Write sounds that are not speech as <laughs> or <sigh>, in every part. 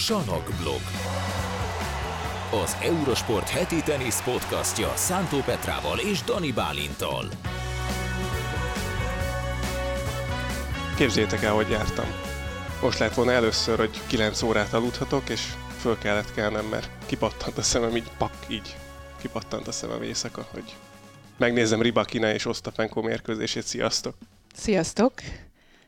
Sanok blog. Az Eurosport heti tenisz podcastja Szántó Petrával és Dani Bálintal. Képzeljétek el, hogy jártam. Most lett volna először, hogy 9 órát aludhatok, és föl kellett kelnem, mert kipattant a szemem így, pak, így kipattant a szemem éjszaka, hogy megnézem Ribakina és Osztapenko mérkőzését. Sziasztok! Sziasztok!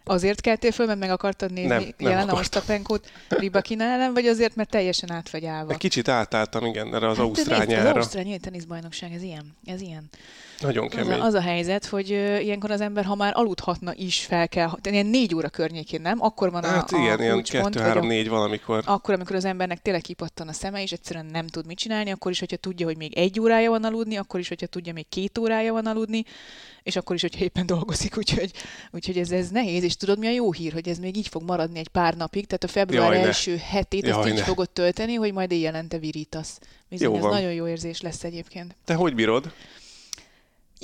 Azért keltél föl, mert meg akartad nézni Nem, nem jelen. Osztapenkót Ribakina ellen, vagy azért, mert teljesen át vagy állva? Egy kicsit átálltam, igen, erre az Hát, ausztrál nézd, Az. Ausztrál nyílt teniszbajnokság, ez ilyen. Ez ilyen. Nagyon Az kemény. a, az a helyzet, hogy ilyenkor az ember, ha már aludhatna is, fel kell, ilyen négy óra környékén, nem? Akkor van Hát a, igen, a ilyen kulcspont, 2 vagy 3 a- 4 valamikor. akkor, amikor az embernek tényleg kipattan a szeme, és egyszerűen nem tud mit csinálni, akkor is, hogyha tudja, hogy még egy órája van aludni, akkor is, hogyha tudja, még két órája van aludni, és akkor is, hogyha éppen dolgozik, <laughs> úgyhogy, úgyhogy ez, ez nehéz, és tudod, mi a jó hír, hogy ez még így fog maradni egy pár napig, tehát a február Jaj, ne. első hetét azt Jaj, így ne. fogod tölteni, hogy majd éjjelente virítasz. Bizony, Jó ez van. nagyon jó érzés lesz egyébként. Te hogy bírod?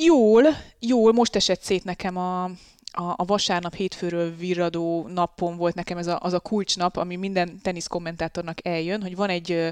Jól, jól, most esett szét nekem a, a, a vasárnap hétfőről virradó napon volt nekem ez a, az a kulcsnap, ami minden teniszkommentátornak eljön, hogy van egy ö,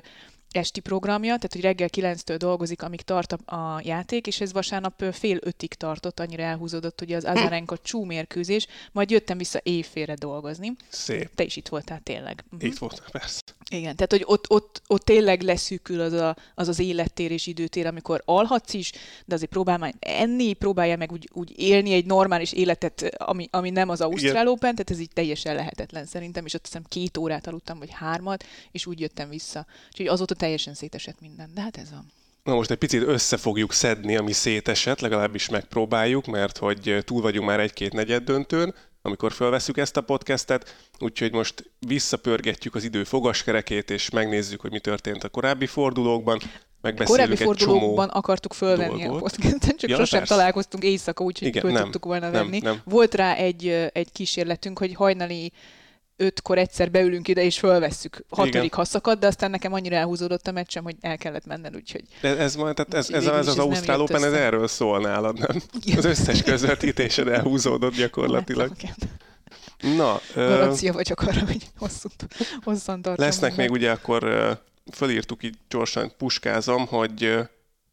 esti programja, tehát hogy reggel 9-től dolgozik, amíg tart a, a játék, és ez vasárnap fél ötig tartott, annyira elhúzódott ugye az Azarenka csú mérkőzés, majd jöttem vissza éjfélre dolgozni. Szép. Te is itt voltál tényleg. Mhm. Itt volt, persze. Igen, tehát hogy ott, ott, ott tényleg leszűkül az, a, az az élettér és időtér, amikor alhatsz is, de azért próbál már enni, próbálja meg úgy, úgy élni egy normális életet, ami, ami nem az Ausztrál Open, tehát ez így teljesen lehetetlen szerintem, és ott hiszem két órát aludtam, vagy hármat, és úgy jöttem vissza. Úgyhogy azóta teljesen szétesett minden, de hát ez van. Na most egy picit össze fogjuk szedni, ami szétesett, legalábbis megpróbáljuk, mert hogy túl vagyunk már egy-két negyed döntőn, amikor felveszük ezt a podcastet, úgyhogy most visszapörgetjük az idő fogaskerekét, és megnézzük, hogy mi történt a korábbi fordulókban, Korábbi egy csomó... fordulókban akartuk fölvenni a dolgot. podcastet, csak Ja, sosem persze. találkoztunk éjszaka, úgyhogy Igen, föl nem, tudtuk volna nem, venni. nem. Volt rá egy, egy kísérletünk, hogy hajnali ötkor egyszer beülünk ide, és fölvesszük hatodik Igen. haszakadt, de aztán nekem annyira elhúzódott a meccsem, hogy el kellett mennem, úgyhogy De ez, majd- tehát ez, ez, ez az ez nem Ausztrál Open, ez erről szól nálad, nem? Az összes közvetítésed elhúzódott gyakorlatilag. Na, ö, Garancia vagyok arra, hogy hosszú, hosszan tartom. Lesznek még ugye akkor ö, fölírtuk így gyorsan, puskázom, hogy ö,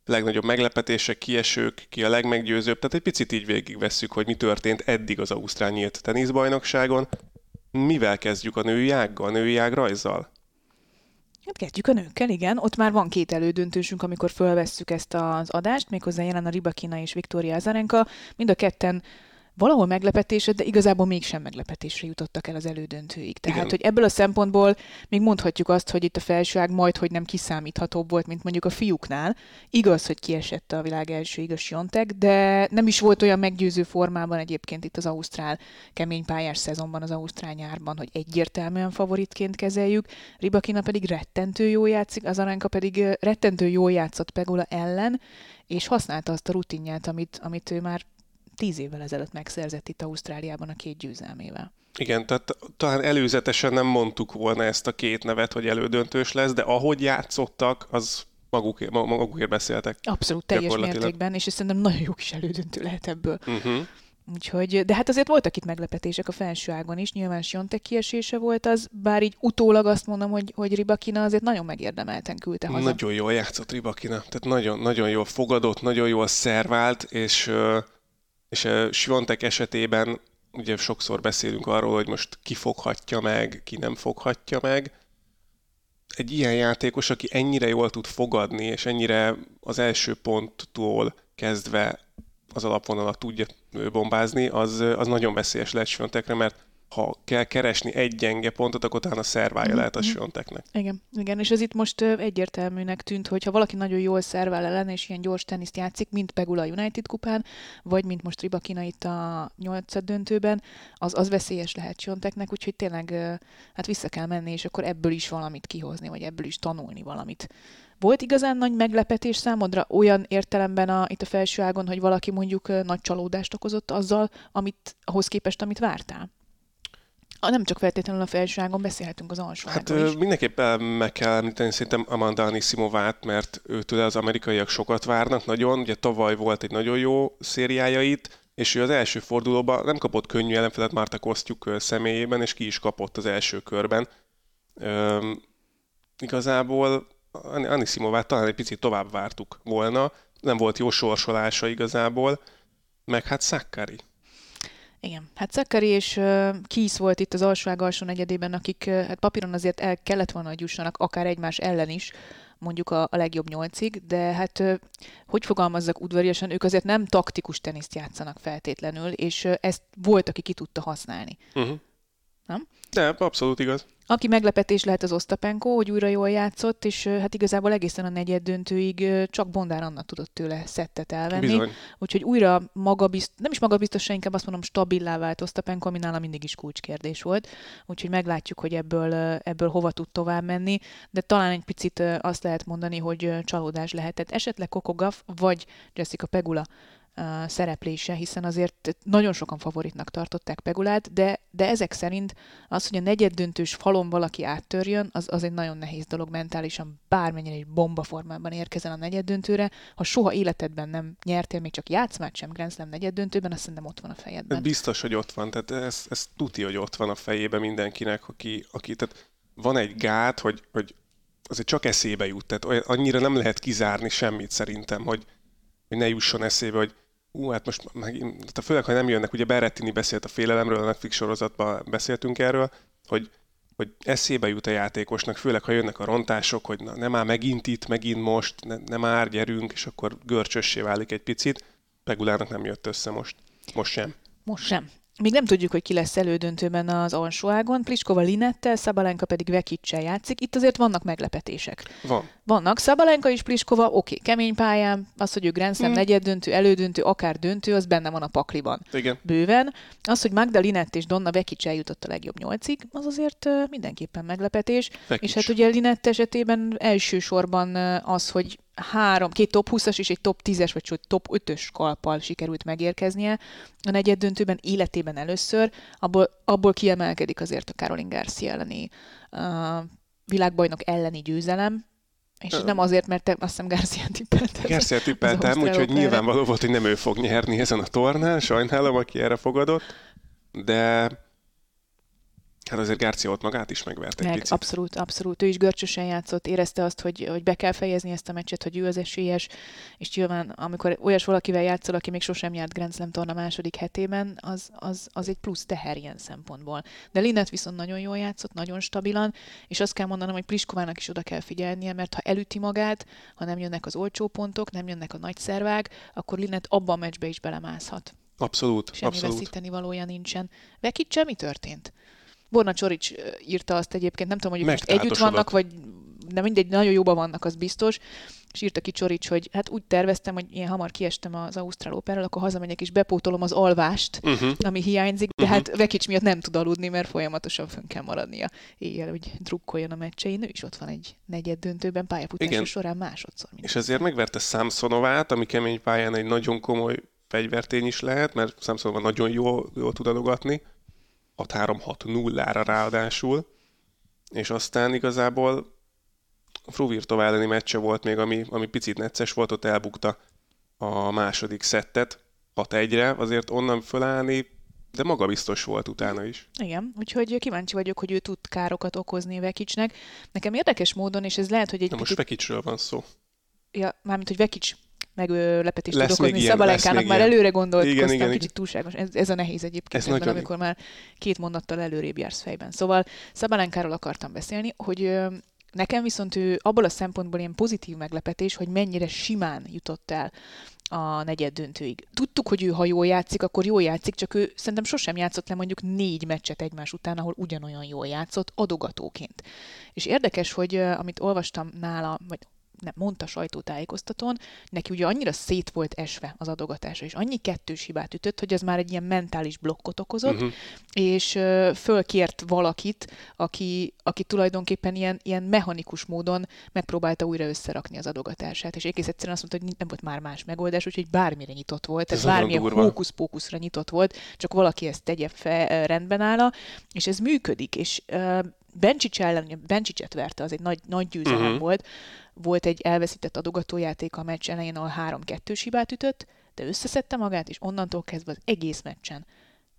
legnagyobb meglepetések, kiesők, ki a legmeggyőzőbb, tehát egy picit így végigvesszük, hogy mi történt eddig az Ausztrál nyílt teniszbajnokságon. Mivel kezdjük a női ággal, a női ág rajzzal? Hát kezdjük a nőkkel, igen. Ott már van két elődöntősünk, amikor fölvesszük ezt az adást, méghozzá jelen a Ribakina és Viktória Azarenka. Mind a ketten valahol meglepetésre, de igazából mégsem meglepetésre jutottak el az elődöntőig. Tehát, Igen. hogy ebből a szempontból még mondhatjuk azt, hogy itt a felsőág majd, hogy nem kiszámíthatóbb volt, mint mondjuk a fiúknál. Igaz, hogy kiesett a világ első igaz Siontek, de nem is volt olyan meggyőző formában egyébként itt az Ausztrál kemény pályás szezonban, az Ausztrál nyárban, hogy egyértelműen favoritként kezeljük. Ribakina pedig rettentő jól játszik, az Aranka pedig rettentő jól játszott Pegula ellen, és használta azt a rutinját, amit, amit ő már tíz évvel ezelőtt megszerzett itt Ausztráliában a két győzelmével. Igen, tehát talán előzetesen nem mondtuk volna ezt a két nevet, hogy elődöntős lesz, de ahogy játszottak, az magukért, ma- magukért beszéltek. Abszolút teljes mértékben, és szerintem nagyon jó kis elődöntő lehet ebből. Uh-huh. Úgyhogy, de hát azért voltak itt meglepetések a felső ágon is, nyilván Siontek kiesése volt az, bár így utólag azt mondom, hogy, hogy Ribakina azért nagyon megérdemelten küldte haza. Nagyon jól játszott Ribakina, tehát nagyon, nagyon jól fogadott, nagyon jól szervált, és, és ö, Svontek esetében ugye sokszor beszélünk arról, hogy most ki foghatja meg, ki nem foghatja meg. Egy ilyen játékos, aki ennyire jól tud fogadni, és ennyire az első ponttól kezdve az alapvonalat tudja bombázni, az, az nagyon veszélyes lehet Svontekre, mert ha kell keresni egy gyenge pontot, akkor talán a szervája Mhm, lehet a mhm. Svonteknek. Igen, igen, és ez itt most egyértelműnek tűnt, hogy ha valaki nagyon jól szervál ellen, és ilyen gyors teniszt játszik, mint Pegula a United kupán, vagy mint most Ribakina itt a nyolcad döntőben, az, az veszélyes lehet Sionteknek, úgyhogy tényleg hát vissza kell menni, és akkor ebből is valamit kihozni, vagy ebből is tanulni valamit. Volt igazán nagy meglepetés számodra olyan értelemben a, itt a felső ágon, hogy valaki mondjuk nagy csalódást okozott azzal, amit, ahhoz képest, amit vártál? Ah, Nem csak feltétlenül a felső ágon, beszélhetünk az alsó Hát is. mindenképpen meg kell említeni szerintem Amanda Anisimovát, mert őtől az amerikaiak sokat várnak nagyon. Ugye tavaly volt egy nagyon jó szériája itt, és ő az első fordulóban nem kapott könnyű ellenfelet Márta Kosztjuk személyében, és ki is kapott az első körben. Öm, igazából Anisimovát talán egy picit tovább vártuk volna, nem volt jó sorsolása igazából, meg hát Sakkari. Igen, hát Szakari és uh, Kisz volt itt az alsóág alsó negyedében, akik hát papíron azért el kellett volna, hogy jussanak, akár egymás ellen is, mondjuk a, a legjobb nyolcig, de hát hogy fogalmazzak udvariasan, ők azért nem taktikus teniszt játszanak feltétlenül, és ezt volt, aki ki tudta használni. Uh-huh. Nem? De, abszolút igaz. Aki meglepetés lehet az Osztapenko, hogy újra jól játszott, és hát igazából egészen a negyed döntőig csak Bondár Anna tudott tőle szettet elvenni. Bizony. Úgyhogy újra magabizt, nem is magabiztosan, inkább azt mondom, stabilá vált Osztapenko, ami nála mindig is kulcskérdés volt. Úgyhogy meglátjuk, hogy ebből, ebből hova tud tovább menni, de talán egy picit azt lehet mondani, hogy csalódás lehetett. Esetleg Kokogaf vagy Jessica Pegula szereplése, hiszen azért nagyon sokan favoritnak tartották Pegulát, de, de ezek szerint az, hogy a negyeddöntős falon valaki áttörjön, az, az egy nagyon nehéz dolog mentálisan, bármennyire egy bomba formában érkezen a negyeddöntőre. Ha soha életedben nem nyertél még csak játszmát sem Grand Slam negyeddöntőben, azt szerintem ott van a fejedben. Biztos, hogy ott van, tehát ez, ez tuti, hogy ott van a fejében mindenkinek, aki, aki tehát van egy gát, hogy, hogy azért csak eszébe jut, tehát annyira nem lehet kizárni semmit szerintem, hogy, hogy ne jusson eszébe, hogy ú, hát most meg, főleg, ha nem jönnek, ugye Berrettini beszélt a félelemről, a Netflix sorozatban beszéltünk erről, hogy, hogy eszébe jut a játékosnak, főleg, ha jönnek a rontások, hogy na, nem már megint itt, megint most, ne, nem már gyerünk, és akkor görcsössé válik egy picit. Pegulának nem jött össze most. Most sem. Most sem. Még nem tudjuk, hogy ki lesz elődöntőben az alsóágon. Pliskova Linettel, Szabalenka pedig Vekicsel játszik. Itt azért vannak meglepetések. Van. Vannak. Szabalenka és Pliskova, oké, okay, kemény pályán, az, hogy ő Grand Slam hmm. negyed döntő, elődöntő, akár döntő, az benne van a pakliban. Igen. Bőven. Az, hogy Magda Linett és Donna Vekic eljutott a legjobb nyolcig, az azért mindenképpen meglepetés. Vekic. És hát ugye Linett esetében elsősorban az, hogy három, két top 20-as és egy top 10-es, vagy top 5-ös kalppal sikerült megérkeznie. A negyed döntőben életében először, abból, abból kiemelkedik azért a Caroline Garcia elleni uh, világbajnok elleni győzelem, és nem azért, mert te azt hiszem Garcia tippeltem. Garcia tippeltem, úgyhogy nyilvánvaló volt, hogy nem ő fog nyerni ezen a tornán, sajnálom, aki erre fogadott, de Hát azért Garcia ott magát is megvert egy Meg, picit. Abszolút, abszolút. Ő is görcsösen játszott, érezte azt, hogy, hogy be kell fejezni ezt a meccset, hogy ő az esélyes, és nyilván amikor olyas valakivel játszol, aki még sosem járt Grand Slam torna második hetében, az, az, az egy plusz teher ilyen szempontból. De Linnet viszont nagyon jól játszott, nagyon stabilan, és azt kell mondanom, hogy Pliskovának is oda kell figyelnie, mert ha elüti magát, ha nem jönnek az olcsó pontok, nem jönnek a nagy szervák, akkor Linnet abban a meccsbe is belemászhat. Abszolút, Semmi abszolút. veszíteni valója nincsen. Vekicse mi történt? Borna Csorics írta azt egyébként, nem tudom, hogy most együtt vannak, vagy de mindegy, nagyon jóban vannak, az biztos. És írta ki Csorics, hogy hát úgy terveztem, hogy ilyen hamar kiestem az Ausztrál Operáról, akkor hazamegyek és bepótolom az alvást, uh-huh. ami hiányzik, de uh-huh. hát Vekics miatt nem tud aludni, mert folyamatosan fönn kell maradnia éjjel, hogy drukkoljon a meccsein. Ő is ott van egy negyed döntőben pályafutása során másodszor. És ezért megverte Samsonovát, ami kemény pályán egy nagyon komoly fegyvertény is lehet, mert Samsonova nagyon jól, jól tud adogatni 6-3-6-0-ra ráadásul, és aztán igazából Fruvirtov elleni meccse volt még, ami, ami picit necces volt, ott elbukta a második szettet 6-1-re, azért onnan fölállni, de maga biztos volt utána is. Igen, úgyhogy kíváncsi vagyok, hogy ő tud károkat okozni Vekicsnek. Nekem érdekes módon, és ez lehet, hogy egy Na most Vekicsről van szó. Ja, mármint, hogy Vekics meglepetést tud okozni. Szabalenkának már előre gondolkoztam, igen, igen, kicsit túlságos. Ez, ez a nehéz egyébként, ez ebben, amikor már két mondattal előrébb jársz fejben. Szóval Szabalenkáról akartam beszélni, hogy nekem viszont ő abból a szempontból ilyen pozitív meglepetés, hogy mennyire simán jutott el a negyed döntőig. Tudtuk, hogy ő ha jól játszik, akkor jól játszik, csak ő szerintem sosem játszott le mondjuk négy meccset egymás után, ahol ugyanolyan jól játszott adogatóként. És érdekes, hogy amit olvastam nála, vagy nem, mondta sajtótájékoztatón, neki ugye annyira szét volt esve az adogatása, és annyi kettős hibát ütött, hogy ez már egy ilyen mentális blokkot okozott, uh-huh. és fölkért valakit, aki, aki tulajdonképpen ilyen, ilyen mechanikus módon megpróbálta újra összerakni az adogatását, és egész egyszerűen azt mondta, hogy nem volt már más megoldás, úgyhogy bármire nyitott volt, ez tehát bármilyen hókusz-pókuszra nyitott volt, csak valaki ezt tegye fel, rendben áll, és ez működik, és uh, Bencsics ellen, Bencsicset verte, az egy nagy, nagy győzelem uh-huh. volt, volt egy elveszített adogatójáték a meccs elején, ahol 3-2 hibát ütött, de összeszedte magát, és onnantól kezdve az egész meccsen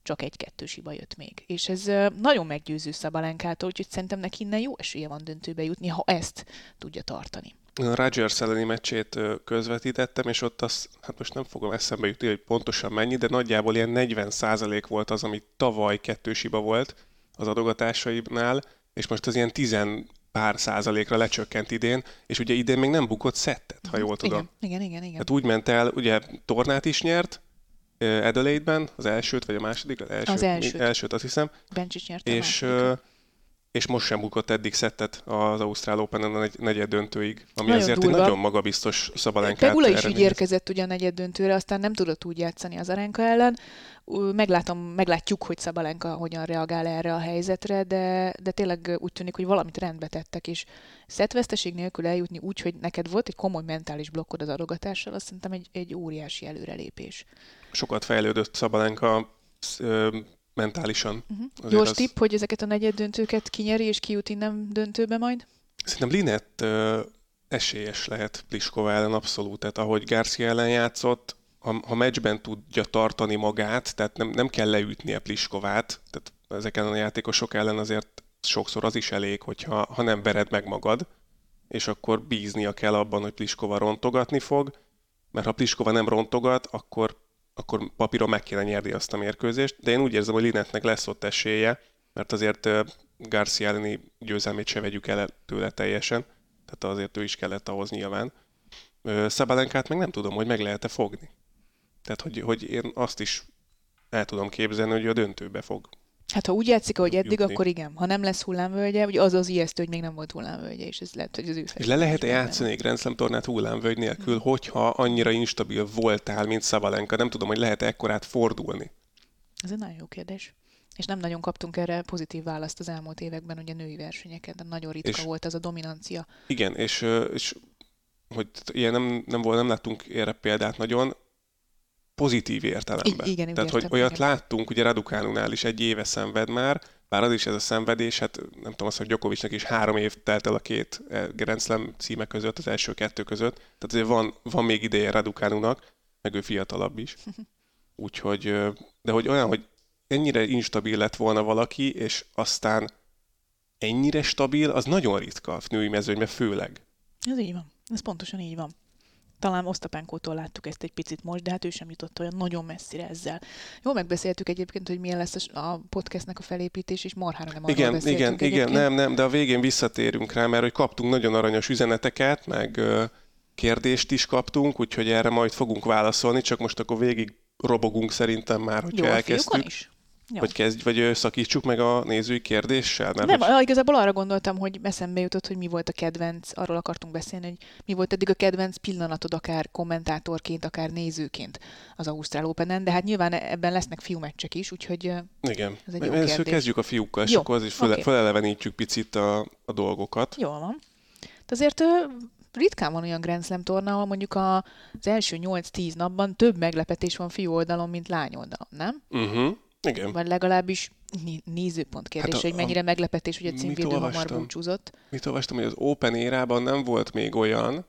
csak egy-kettős hiba jött még. És ez nagyon meggyőző Szabalenkától, úgyhogy szerintem neki innen jó esélye van döntőbe jutni, ha ezt tudja tartani. Rodgers elleni meccsét közvetítettem, és ott az, hát most nem fogom eszembe jutni, hogy pontosan mennyi, de nagyjából ilyen 40% volt az, ami tavaly kettős hiba volt az adogatásaibnál, és most az ilyen 10 pár százalékra lecsökkent idén, és ugye idén még nem bukott szettet, ha jól tudom. Igen, igen, igen. igen. Hát úgy ment el, ugye tornát is nyert, Adelaide-ben, az elsőt, vagy a második? Az elsőt. Az elsőt. elsőt azt hiszem. Bencsics nyert és, és most sem bukott eddig szettet az Ausztrál Open-en a negyed döntőig, ami nagyon azért durva. egy nagyon magabiztos szabalenkát Pegula is így érkezett ugye a negyed döntőre, aztán nem tudott úgy játszani az Arenka ellen. Meglátom, meglátjuk, hogy Szabalenka hogyan reagál erre a helyzetre, de, de tényleg úgy tűnik, hogy valamit rendbe tettek, és szettveszteség nélkül eljutni úgy, hogy neked volt egy komoly mentális blokkod az adogatással, azt szerintem egy, egy óriási előrelépés. Sokat fejlődött Szabalenka mentálisan. Uh-huh. Gyors az... tipp, hogy ezeket a negyed döntőket kinyeri és kijut innen döntőbe majd? Szerintem Linett esélyes lehet Pliskova ellen abszolút. Tehát ahogy Garcia ellen játszott, ha, ha meccsben tudja tartani magát, tehát nem, nem kell leütnie Pliskovát, tehát ezeken a játékosok ellen azért sokszor az is elég, hogyha ha nem vered meg magad, és akkor bíznia kell abban, hogy Pliskova rontogatni fog, mert ha Pliskova nem rontogat, akkor akkor papíron meg kéne nyerni azt a mérkőzést, de én úgy érzem, hogy Linetnek lesz ott esélye, mert azért Garcia elleni győzelmét se vegyük el tőle teljesen, tehát azért ő is kellett ahhoz nyilván. Szabalenkát meg nem tudom, hogy meg lehet-e fogni. Tehát, hogy, hogy én azt is el tudom képzelni, hogy a döntőbe fog Hát ha úgy játszik, ahogy eddig, jutni. akkor igen. Ha nem lesz hullámvölgye, ugye az az ijesztő, hogy még nem volt hullámvölgye, és ez lehet, hogy az ő És le lehet-e játszani egy Grand Slam tornát hullámvölgy nélkül, hmm. hogyha annyira instabil voltál, mint Szabalenka? Nem tudom, hogy lehet-e ekkorát fordulni? Ez egy nagyon jó kérdés. És nem nagyon kaptunk erre pozitív választ az elmúlt években, ugye női versenyeken, de nagyon ritka és, volt ez a dominancia. Igen, és, és hogy ilyen nem, nem, volt, nem láttunk erre példát nagyon, pozitív értelemben. I- igen, Tehát, hogy olyat igen. láttunk, ugye Radukánunál is egy éve szenved már, bár az is ez a szenvedés, hát nem tudom azt, hogy Gyokovicsnak is három év telt el a két eh, Grand Slam címe között, az első kettő között, tehát azért van, van még ideje Radukánunak, meg ő fiatalabb is. <laughs> Úgyhogy, de hogy olyan, hogy ennyire instabil lett volna valaki, és aztán ennyire stabil, az nagyon ritka a női mezőnyben főleg. Ez így van. Ez pontosan így van. Talán Osztapánkótól láttuk ezt egy picit most, de hát ő sem jutott olyan nagyon messzire ezzel. Jó, megbeszéltük egyébként, hogy milyen lesz a podcastnek a felépítés, és marhára nem Igen, igen, egyébként. igen, nem, nem, de a végén visszatérünk rá, mert hogy kaptunk nagyon aranyos üzeneteket, meg kérdést is kaptunk, úgyhogy erre majd fogunk válaszolni, csak most akkor végig robogunk szerintem már, hogyha Jó, elkezdtük. is. Jó. Vagy kezdj, vagy szakítsuk meg a nézői kérdéssel? Mert nem, hogy... igazából arra gondoltam, hogy eszembe jutott, hogy mi volt a kedvenc, arról akartunk beszélni, hogy mi volt eddig a kedvenc pillanatod, akár kommentátorként, akár nézőként az Ausztrál open de hát nyilván ebben lesznek fiúmeccsek is, úgyhogy Igen. ez egy jó Először kezdjük a fiúkkal, és jó. akkor az is okay. felelevenítjük picit a, a dolgokat. Jó van. De azért ritkán van olyan Grand Slam torna, ahol mondjuk az első 8-10 napban több meglepetés van fiú oldalon, mint lány oldalon, nem? Uh-huh. Igen. Vagy legalábbis nézőpont kérdés, hát a, hogy mennyire a, meglepetés, hogy a címvédő hamar búcsúzott. Mit olvastam, hogy az Open érában nem volt még olyan,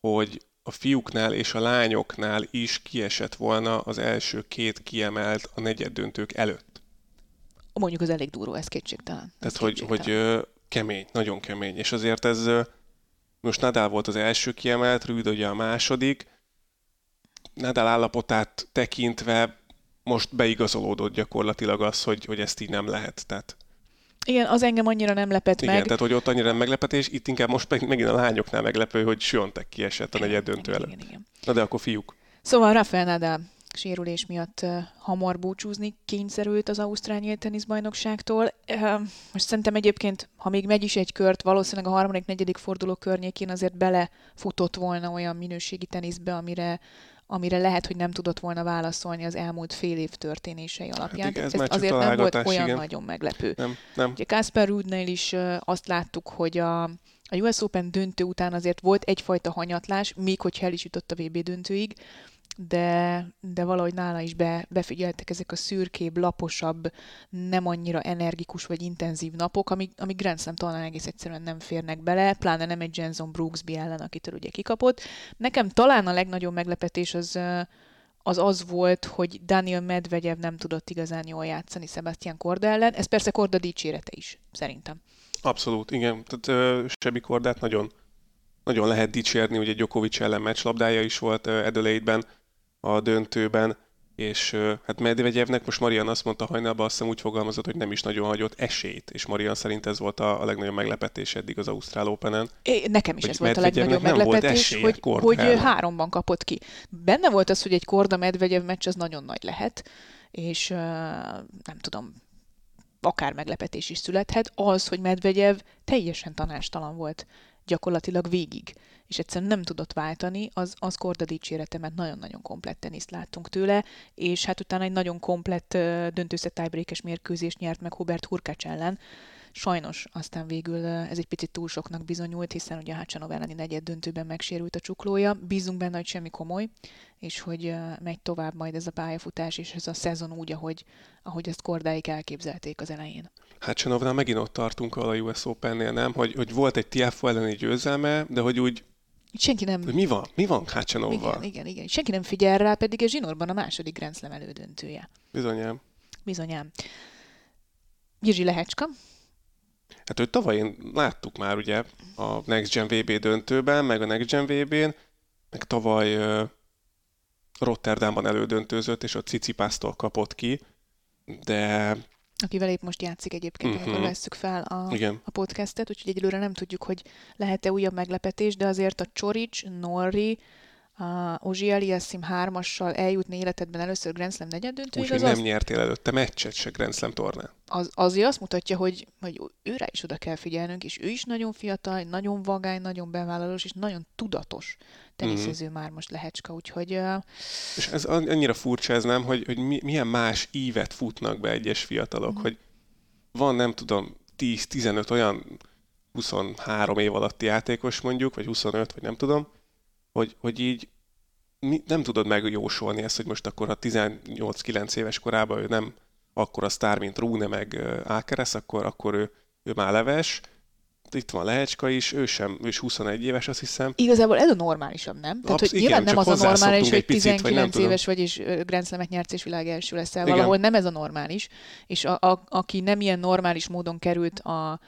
hogy a fiúknál és a lányoknál is kiesett volna az első két kiemelt a negyed döntők előtt. Mondjuk az elég duró, ez kétségtelen. Tehát, hogy, hogy kemény, nagyon kemény. És azért ez, most Nadal volt az első kiemelt, Rüd ugye a második. Nadal állapotát tekintve most beigazolódott gyakorlatilag az, hogy, hogy ezt így nem lehet. Tehát igen, az engem annyira nem lepett Igen, meg. tehát hogy ott annyira nem meglepetés, itt inkább most meg, megint a lányoknál meglepő, hogy Siontek kiesett a negyed döntő előtt. Igen, igen. Na de akkor fiúk. Szóval Rafael Nadal sérülés miatt uh, hamar búcsúzni kényszerült az Ausztrál nyílt teniszbajnokságtól. Uh, most szerintem egyébként, ha még megy is egy kört, valószínűleg a harmadik, negyedik forduló környékén azért belefutott volna olyan minőségi teniszbe, amire amire lehet, hogy nem tudott volna válaszolni az elmúlt fél év történései alapján. Hát igen, ez, ez azért nem volt olyan igen. nagyon meglepő. Nem, nem. Ugye Kasper Rudnél is azt láttuk, hogy a, a US Open döntő után azért volt egyfajta hanyatlás, még hogyha el is jutott a VB döntőig, de, de valahogy nála is be, befigyeltek ezek a szürkébb, laposabb, nem annyira energikus vagy intenzív napok, amik, amik Grand Slam talán egész egyszerűen nem férnek bele, pláne nem egy Jenson Brooksby ellen, akitől ugye kikapott. Nekem talán a legnagyobb meglepetés az, az az volt, hogy Daniel Medvegyev nem tudott igazán jól játszani Sebastian Korda ellen. Ez persze Korda dicsérete is, szerintem. Abszolút, igen. Tehát uh, Sebi Kordát nagyon, nagyon lehet dicsérni, ugye Djokovic ellen meccslabdája is volt uh, Adelaide-ben a döntőben, és hát Medvegyevnek most Marian azt mondta hajnalban, azt hiszem úgy fogalmazott, hogy nem is nagyon hagyott esélyt, és Marian szerint ez volt a, a legnagyobb meglepetés eddig az Ausztrál Open-en. É, nekem is ez volt a legnagyobb meglepetés, hogy, hogy háromban kapott ki. Benne volt az, hogy egy Korda Medvegyev meccs az nagyon nagy lehet, és uh, nem tudom, akár meglepetés is születhet, az, hogy Medvegyev teljesen tanástalan volt gyakorlatilag végig, és egyszerűen nem tudott váltani, az, az Korda dicsérete, mert nagyon-nagyon komplett teniszt láttunk tőle, és hát utána egy nagyon komplett döntőszett tiebreakes mérkőzést nyert meg Hubert Hurkács ellen, Sajnos aztán végül ez egy picit túl soknak bizonyult, hiszen ugye a Hácsanov elleni negyed döntőben megsérült a csuklója. Bízunk benne, hogy semmi komoly, és hogy megy tovább majd ez a pályafutás, és ez a szezon úgy, ahogy, ahogy ezt kordáig elképzelték az elején. Hácsanovnál megint ott tartunk a US Open-nél, nem? Hogy, hogy volt egy TFO elleni győzelme, de hogy úgy Senki nem... Hogy mi van? Mi van Hácsanovval? Igen, igen, igen. Senki nem figyel rá, pedig a zsinórban a második Grand Slam elődöntője. Bizonyám. Bizonyám. Jirzsi Lehecska, Hát őt tavaly én láttuk már ugye a Next Gen VB döntőben, meg a Next Gen VB-n, meg tavaly uh, Rotterdamban elődöntőzött, és a Cicipásztól kapott ki, de... Akivel épp most játszik egyébként, uh-huh. amikor vesszük fel a, Igen. a podcastet, úgyhogy egyelőre nem tudjuk, hogy lehet-e újabb meglepetés, de azért a Csorics, Norri, a Ozsi Eliassim hármassal eljutni életedben először Grand Slam negyeddöntőig. Úgyhogy nem az... nyertél előtte meccset se Grand Slam tornán. Az, azért azt mutatja, hogy, hogy őre is oda kell figyelnünk, és ő is nagyon fiatal, nagyon vagány, nagyon bevállalós, és nagyon tudatos teniszező mm-hmm. már most lehecska, úgyhogy... Uh... És ez annyira furcsa ez nem, hogy, hogy milyen más ívet futnak be egyes fiatalok, mm-hmm. hogy van nem tudom 10-15 olyan 23 év alatti játékos mondjuk, vagy 25, vagy nem tudom, hogy, hogy így mi, nem tudod megjósolni ezt, hogy most akkor a 18-9 éves korában ő nem akkor a sztár, mint Rune meg Ákeres, akkor, akkor ő, ő már leves, itt van Lehecska is, ő sem, ő is 21 éves, azt hiszem. Igazából ez a normálisabb, nem? Tehát, Absz- hogy igen, nyilván nem az a normális, hogy 19 vagy éves vagy, és Grand Slam-et nyersz, és világ első leszel. Valahol nem ez a normális. És a, a, aki nem ilyen normális módon került a,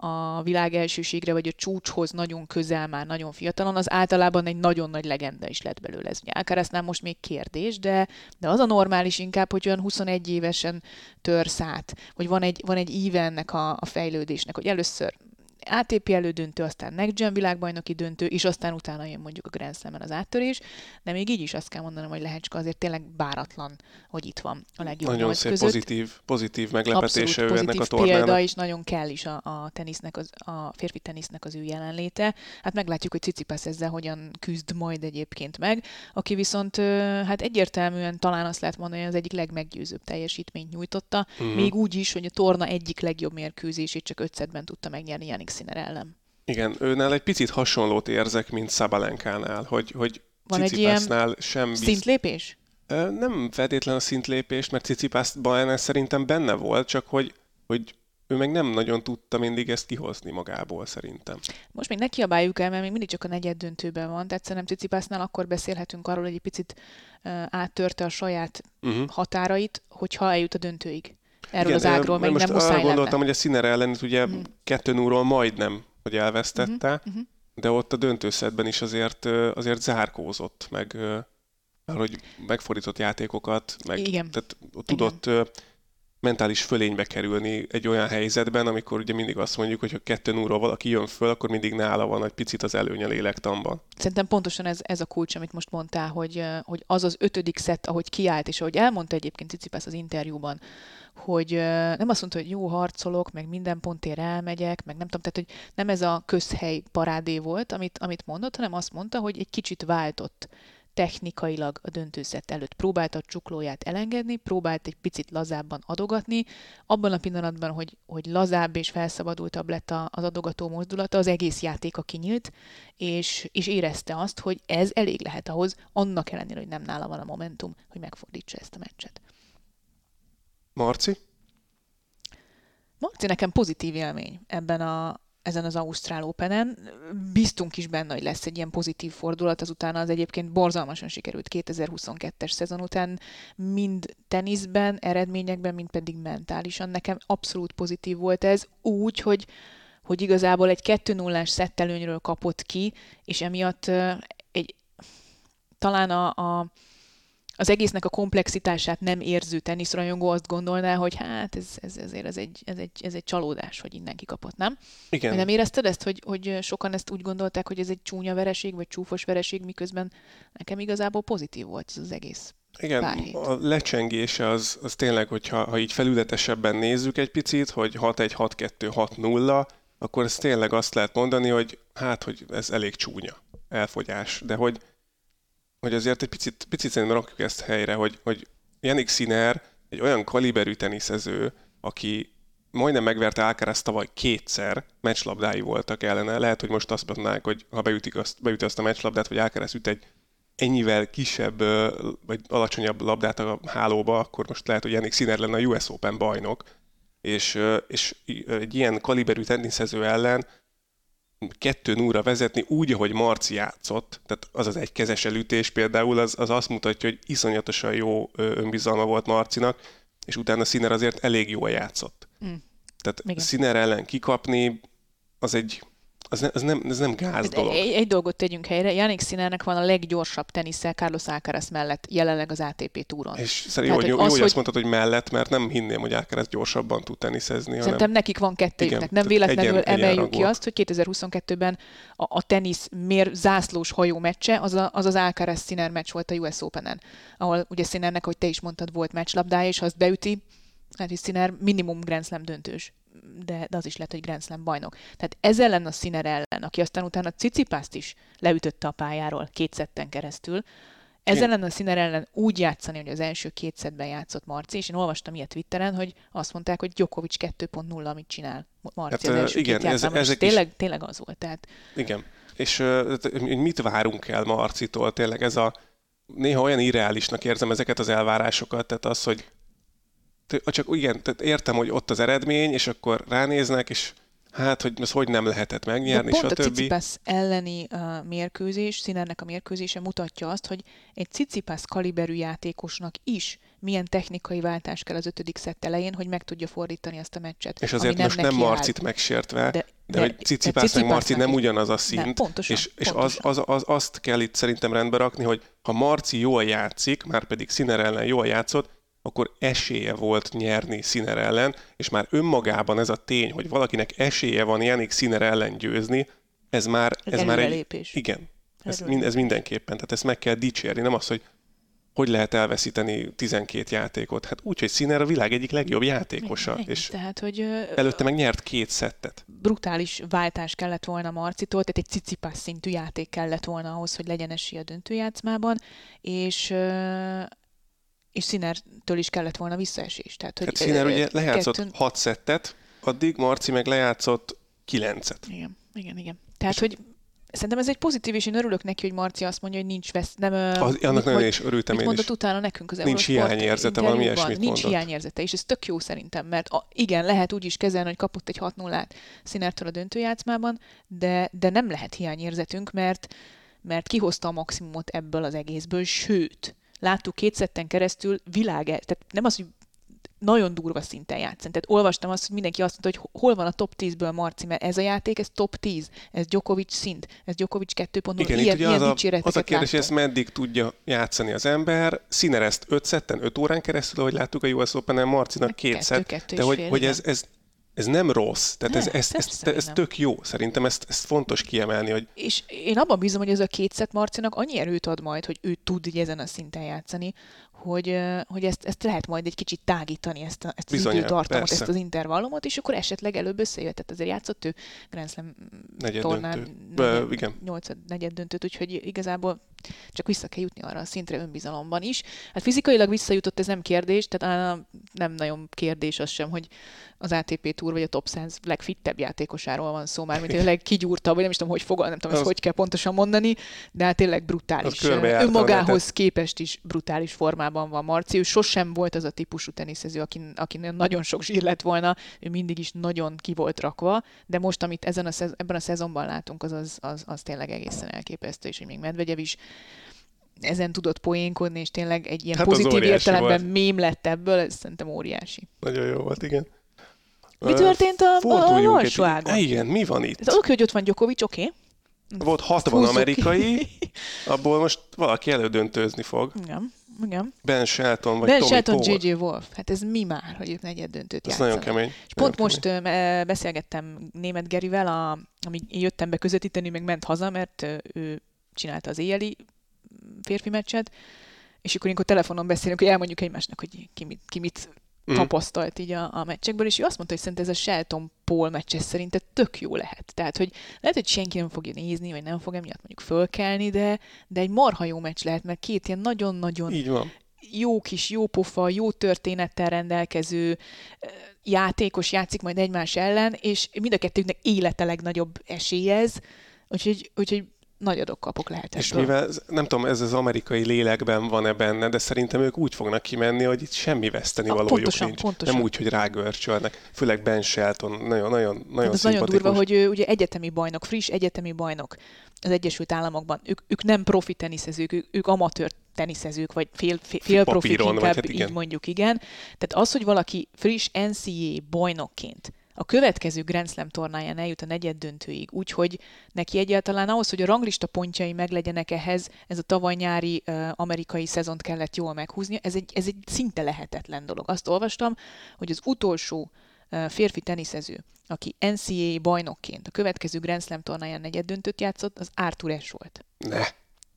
a világ elsőségre, vagy a csúcshoz nagyon közel már, nagyon fiatalon, az általában egy nagyon nagy legenda is lett belőle. Ez Alcarazznál most még kérdés, de, de az a normális inkább, hogy olyan 21 évesen törsz át, hogy van egy, van egy íve ennek a, a fejlődésnek, hogy először ATP elődöntő, aztán Next Gen világbajnoki döntő, és aztán utána jön mondjuk a Grand Slam-en az áttörés, de még így is azt kell mondanom, hogy Lehecska azért tényleg báratlan, hogy itt van a legjobb Nagyon szép között. pozitív, pozitív meglepetése ő ennek a tornának. példa, és nagyon kell is a, a, tenisznek, az, a férfi tenisznek az ő jelenléte. Hát meglátjuk, hogy Cicipas ezzel hogyan küzd majd egyébként meg, aki viszont hát egyértelműen talán azt lehet mondani, hogy az egyik legmeggyőzőbb teljesítményt nyújtotta, mm. még úgy is, hogy a torna egyik legjobb mérkőzését csak ötszedben tudta megnyerni Janik Sinner ellen. Igen, őnál egy picit hasonlót érzek, mint Szabalenkánál, hogy, hogy Van egy ilyen sem bizt... szintlépés? Nem feltétlen a szintlépés, mert Cicipászban szerintem benne volt, csak hogy, hogy ő meg nem nagyon tudta mindig ezt kihozni magából, szerintem. Most még ne kiabáljuk el, mert még mindig csak a negyed döntőben van, tehát szerintem Cicipásznál akkor beszélhetünk arról, hogy egy picit uh, áttörte a saját uh-huh. határait, hogyha eljut a döntőig erről Igen, az ágról, meg nem muszáj gondoltam, lenne. hogy a Sziner ellen ugye mm. kettő núról majdnem, hogy elvesztette, mm-hmm. de ott a döntőszedben is azért, azért zárkózott, meg hogy megfordított játékokat, meg Igen. Tehát tudott Igen mentális fölénybe kerülni egy olyan helyzetben, amikor ugye mindig azt mondjuk, hogy ha kettő núról valaki jön föl, akkor mindig nála van egy picit az előny a lélektamban. Szerintem pontosan ez, ez a kulcs, amit most mondtál, hogy, hogy az az ötödik szett, ahogy kiállt, és ahogy elmondta egyébként Cicipász az interjúban, hogy nem azt mondta, hogy jó harcolok, meg minden pontért elmegyek, meg nem tudom, tehát hogy nem ez a közhely parádé volt, amit, amit mondott, hanem azt mondta, hogy egy kicsit váltott technikailag a döntőszett előtt próbálta a csuklóját elengedni, próbált egy picit lazábban adogatni. Abban a pillanatban, hogy, hogy lazább és felszabadultabb lett az adogató mozdulata, az egész játéka kinyílt, és, és érezte azt, hogy ez elég lehet ahhoz, annak ellenére, hogy nem nála van a momentum, hogy megfordítsa ezt a meccset. Marci? Marci nekem pozitív élmény ebben a, ezen az Ausztrál Open-en. Biztunk is benne, hogy lesz egy ilyen pozitív fordulat, azután az egyébként borzalmasan sikerült 2022-es szezon után, mind teniszben, eredményekben, mind pedig mentálisan. Nekem abszolút pozitív volt ez, úgy, hogy hogy igazából egy 2-0-ás szettelőnyről kapott ki, és emiatt egy, talán a, a az egésznek a komplexitását nem érző teniszrajongó azt gondolná, hogy hát ez, ez, ezért ez egy, ez, egy, ez egy csalódás, hogy innen kikapott, nem? Igen. Nem érezted ezt, hogy, hogy sokan ezt úgy gondolták, hogy ez egy csúnya vereség, vagy csúfos vereség, miközben nekem igazából pozitív volt ez az egész igen, a lecsengése az, az tényleg, hogyha ha így felületesebben nézzük egy picit, hogy 6-1, 6-2, 6-0, akkor ez tényleg azt lehet mondani, hogy hát, hogy ez elég csúnya elfogyás, de hogy hogy azért egy picit, picit szerintem rakjuk ezt helyre, hogy, hogy Janik Sinner egy olyan kaliberű teniszező, aki majdnem megverte Alcaraz tavaly kétszer, meccslabdái voltak ellene. Lehet, hogy most azt mondanák, hogy ha beütik azt, beüti azt a meccslabdát, vagy Alcaraz üt egy ennyivel kisebb vagy alacsonyabb labdát a hálóba, akkor most lehet, hogy Janik Sinner lenne a US Open bajnok. És, és egy ilyen kaliberű teniszező ellen kettő núra vezetni úgy, ahogy Marci játszott, tehát az az egy kezes elütés például, az, az azt mutatja, hogy iszonyatosan jó önbizalma volt Marcinak, és utána Sziner azért elég jól játszott. Mm. Tehát Igen. Sziner ellen kikapni, az egy, az, ne, az, nem, ez nem gáz dolog. Egy, egy dolgot tegyünk helyre, Janik Sinernek van a leggyorsabb tenisszel Carlos Alcaraz mellett jelenleg az ATP túron. És szerintem jó, jó, az, hogy azt mondtad, hogy mellett, mert nem hinném, hogy Alcaraz gyorsabban tud teniszezni. Szerintem hanem... nekik van kettőjüknek. Nem véletlenül egyen, emeljük ki azt, hogy 2022-ben a, a tenisz mér zászlós hajó meccse, az a, az, az Alcaraz Sinner meccs volt a US Open-en, ahol ugye Sinnernek, hogy te is mondtad, volt meccslabdája, és ha azt beüti, hát Sinner minimum Grand Slam döntős de, de az is lehet, hogy Grand Slam bajnok. Tehát ez ellen a Sinner ellen, aki aztán utána Cicipászt is leütötte a pályáról két szetten keresztül, ez ellen a Sinner ellen úgy játszani, hogy az első két szetben játszott Marci, és én olvastam ilyet Twitteren, hogy azt mondták, hogy Djokovic 2.0, amit csinál Marci hát, az első igen, két ez, ezek tényleg, is... tényleg az volt. Tehát... Igen, és uh, mit várunk el Marcitól? Tényleg ez a néha olyan irreálisnak érzem ezeket az elvárásokat, tehát az, hogy csak igen, tehát értem, hogy ott az eredmény, és akkor ránéznek, és hát, hogy ez hogy nem lehetett megnyerni, De pont stb. a Cicipász elleni uh, mérkőzés, Színernek a mérkőzése mutatja azt, hogy egy Cicipász kaliberű játékosnak is milyen technikai váltás kell az ötödik szett elején, hogy meg tudja fordítani ezt a meccset. És azért nem most nem Marcit áll. megsértve, de, de, de hogy Cicipász meg Marci nem ugyanaz a szint, nem, pontosan, és, és pontosan. Az, az, az, azt kell itt szerintem rendbe rakni, hogy ha Marci jól játszik, már pedig Sziner ellen jól játszott, akkor esélye volt nyerni Sziner ellen, és már önmagában ez a tény, hogy valakinek esélye van Janik Sziner ellen győzni, ez már, ez már egy... Lépés. Igen, ez, mind, ez mindenképpen, tehát ezt meg kell dicsérni, nem az, hogy hogy lehet elveszíteni 12 játékot? Hát úgy, hogy Sziner a világ egyik legjobb játékosa. Igen, és tehát, hogy előtte meg nyert két szettet. Brutális váltás kellett volna Marcitól, tehát egy cicipás szintű játék kellett volna ahhoz, hogy legyen esély a döntőjátszmában, és és Színertől is kellett volna visszaesés. Tehát, hogy hát Színer ugye lejátszott kettőn... hat szettet, addig Marci meg lejátszott kilencet. Igen, igen, igen. Tehát, és hogy Szerintem ez egy pozitív, és én örülök neki, hogy Marci azt mondja, hogy nincs vesz, nem... Az, annak nagyon is örültem mit én mondott is. utána nekünk az Nincs hiányérzete, valami ilyesmit Nincs hiányérzete, és ez tök jó szerintem, mert a, igen, lehet úgy is kezelni, hogy kapott egy 6 0 Színertől a döntőjátszmában, de, de nem lehet hiányérzetünk, mert, mert kihozta a maximumot ebből az egészből, sőt, láttuk két szetten keresztül világ, tehát nem az, hogy nagyon durva szinten játszani. Tehát olvastam azt, hogy mindenki azt mondta, hogy hol van a top 10-ből Marci, mert ez a játék, ez top 10, ez Djokovic szint, ez Djokovic 2.0, Igen, ilyen, ilyen az, a, az a kérdés, hogy ezt meddig tudja játszani az ember. Színer ezt 5 szetten, 5 órán keresztül, ahogy láttuk a US Open-en, Marcinak két szett, de hogy, hogy ez, ez ez nem rossz, tehát ne, ez, ez, ez, ez, ez tök jó. Szerintem ezt, ezt fontos kiemelni. Hogy... És én abban bízom, hogy ez a kétszet Marcinak annyi erőt ad majd, hogy ő tud így ezen a szinten játszani, hogy, hogy ezt, ezt lehet majd egy kicsit tágítani, ezt, a, ezt az Bizonyán, időtartamot, persze. ezt az intervallumot, és akkor esetleg előbb összejött. Tehát azért játszott ő Grand Slam tornán negyed, igen. 8 negyed döntőt, úgyhogy igazából csak vissza kell jutni arra a szintre önbizalomban is. Hát fizikailag visszajutott, ez nem kérdés, tehát nem nagyon kérdés az sem, hogy az ATP Tour vagy a Top 100 legfittebb játékosáról van szó, már mint a legkigyúrtabb, vagy nem is tudom, hogy fogal, nem tudom, ezt hogy kell pontosan mondani, de hát tényleg brutális. Önmagához képest is brutális formában formában van Marci. Ő sosem volt az a típusú teniszező, aki, aki nagyon sok zsír lett volna, ő mindig is nagyon ki volt rakva, de most, amit ezen a szez, ebben a szezonban látunk, az, az, az, az tényleg egészen elképesztő, és hogy még Medvegyev is ezen tudott poénkodni, és tényleg egy ilyen Hát pozitív értelemben volt. mém lett ebből, ez szerintem óriási. Nagyon jó volt, igen. Mi történt a- a forduljunk egy- alsó ágon? Igen, mi van itt? Ez oké, hogy ott van Djokovic, oké. Okay. Volt 60 Húzzuk amerikai, <laughs> abból most valaki elődöntőzni fog. Igen, igen. Ben Shelton vagy Ben Tommy Shelton. J.J. Wolf. Hát ez mi már, hogy ők negyed döntőt Ez nagyon kemény. És pont nagyon most ö, beszélgettem német Gerivel, a, amíg jöttem be közvetíteni, meg ment haza, mert ő csinálta az éjjeli férfi meccset, és akkor ilyenkor telefonon beszélünk, hogy elmondjuk egymásnak, hogy ki mit, ki mit Mhm. tapasztalt így a, a meccsekből, és ő azt mondta, hogy szerint ez a Shelton Paul meccs ez szerinte tök jó lehet. Tehát, hogy lehet, hogy senki nem fogja nézni, vagy nem fog emiatt mondjuk fölkelni, de, de egy marha jó meccs lehet, mert két ilyen nagyon-nagyon Így van. jó kis, jó pofa, jó történettel rendelkező játékos játszik majd egymás ellen, és mind a kettőknek élete legnagyobb esélyez, úgyhogy, úgyhogy nagy adok kapok lehet És ebből. mivel, ez- nem tudom, ez az amerikai lélekben van-e benne, de szerintem ők úgy fognak kimenni, hogy itt semmi veszteni valójuk pontosan, nincs. pontosan. Nem úgy, hogy rágörcsölnek. Főleg Ben Shelton, nagyon, nagyon, nagyon Hát ez nagyon durva, hogy ő ugye egyetemi bajnok, friss egyetemi bajnok az Egyesült Államokban. Ők, ők nem profi teniszezők, ők, ők amatőr teniszezők, vagy fél, fél, fél profik inkább, hát igen. így mondjuk, igen. Tehát az, hogy valaki friss NCAA bajnokként a következő Grand Slam tornáján eljut a negyed döntőig, úgyhogy neki egyáltalán ahhoz, hogy a ranglista pontjai meglegyenek ehhez, ez a tavaly nyári uh, amerikai szezont kellett jól meghúzni, ez egy, ez egy szinte lehetetlen dolog. Azt olvastam, hogy az utolsó férfi teniszező, aki NCAA bajnokként a következő Grand Slam tornáján negyed döntőt játszott, az Arthur Ashe volt. Ne.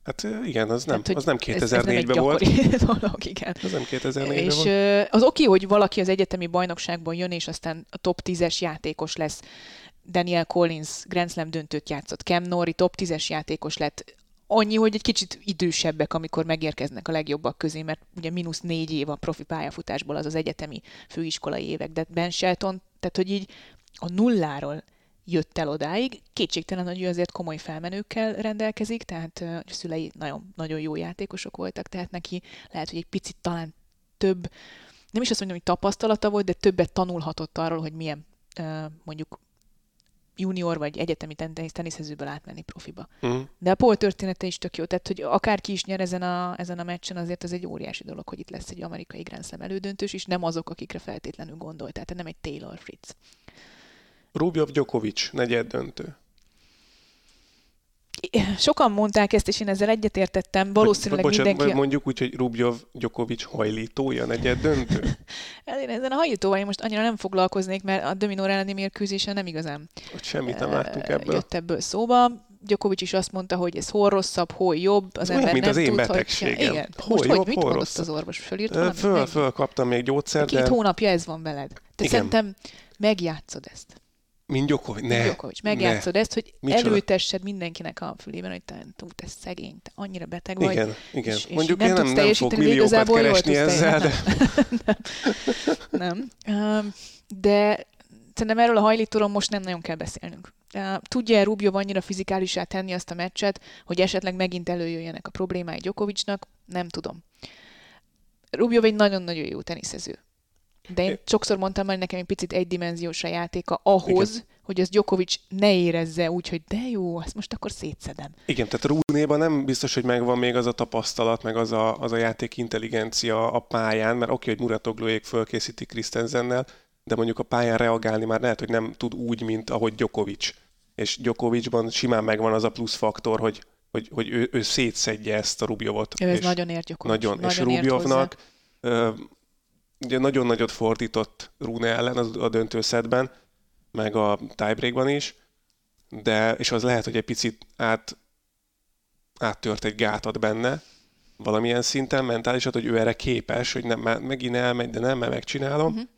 Hát igen, az nem, Tehát, az nem ez- ez nem egy 2004-ben volt. <laughs> dolog, igen. Az nem 2004-ben És volt. az oké, hogy valaki az egyetemi bajnokságból jön, és aztán a top 10-es játékos lesz. Daniel Collins Grand Slam döntőt játszott, Cam Nori top 10-es játékos lett. Annyi, hogy egy kicsit idősebbek, amikor megérkeznek a legjobbak közé, mert ugye mínusz négy év a profi pályafutásból az az egyetemi főiskolai évek, de Ben Shelton, tehát hogy így a nulláról jött el odáig. Kétségtelen, hogy ő azért komoly felmenőkkel rendelkezik, tehát a szülei nagyon, nagyon jó játékosok voltak, tehát neki lehet, hogy egy picit talán több, nem is azt mondom, hogy tapasztalata volt, de többet tanulhatott arról, hogy milyen mondjuk junior vagy egyetemi ten- teniszezőből átmenni profiba. Mhm. De a Paul története is tök jó, tehát hogy akárki is nyer ezen a, ezen a meccsen, azért ez egy óriási dolog, hogy itt lesz egy amerikai Grand Slam elődöntős, és nem azok, akikre feltétlenül gondolt, tehát nem egy Taylor Fritz. Rubjov Djokovic, negyed döntő. Sokan mondták ezt, és én ezzel egyetértettem, valószínűleg vagy, bocsánat, mindenki... mondjuk úgy, hogy Rubjov Djokovic hajlítója, negyed döntő. <laughs> Én ezen a hajlítóval én most annyira nem foglalkoznék, mert a Dominor elleni mérkőzésen nem igazán Hogy semmit nem láttunk ö, ebből. jött ebből szóba. Djokovic is azt mondta, hogy ez hol rosszabb, hol jobb, az ember mint nem az én tud, betegségem. hogy... Igen. Hol Most jobb, hogy, mit hol mondott rosszabb? az orvos? Fölírt valamit? Föl, Meg- föl kaptam még gyógyszert, Két de hónapja ez van veled. Te Igen. szerintem megjátszod ezt. Mint Djokovic. Ne, Djokovic, megjátszod ezt, hogy Micsoda? előtessed mindenkinek a fülében, hogy te, te szegény, te annyira beteg vagy. Igen, igen. és- és Mondjuk nem én nem, nem fog teljesíteni, de milliókat keresni ezzel, de Nem. Um, de szerintem erről a hajlítóról most nem nagyon kell beszélnünk. Tudja-e Rubjov annyira fizikálisá tenni azt a meccset, hogy esetleg megint előjöjjenek a problémái Djokovicnak? Nem tudom. Rubjov egy nagyon-nagyon jó teniszező. De én sokszor mondtam már, hogy nekem egy picit egydimenziós a játéka ahhoz, Igen. hogy az Djokovic ne érezze úgy, hogy de jó, ezt most akkor szétszedem. igen, tehát Rúnéban nem biztos, hogy megvan még az a tapasztalat, meg az a, az a játék intelligencia a pályán, mert oké, hogy Muratogluék fölkészítik Christensennel, de mondjuk a pályán reagálni már lehet, hogy nem tud úgy, mint ahogy Djokovic. És Djokovicban simán megvan az a plusz faktor, hogy, hogy, hogy ő, ő szétszedje ezt a Rubjovot. Ő ez és nagyon ért Djokovic. nagyon, és nagyon ért Rubjovnak ugye nagyon nagyot fordított Rune ellen a döntőszedben, meg a tiebreakban is, de, és az lehet, hogy egy picit át, áttört egy gátat benne, valamilyen szinten mentálisan, hogy ő erre képes, hogy nem, már megint elmegy, de nem, mert megcsinálom, uh-huh.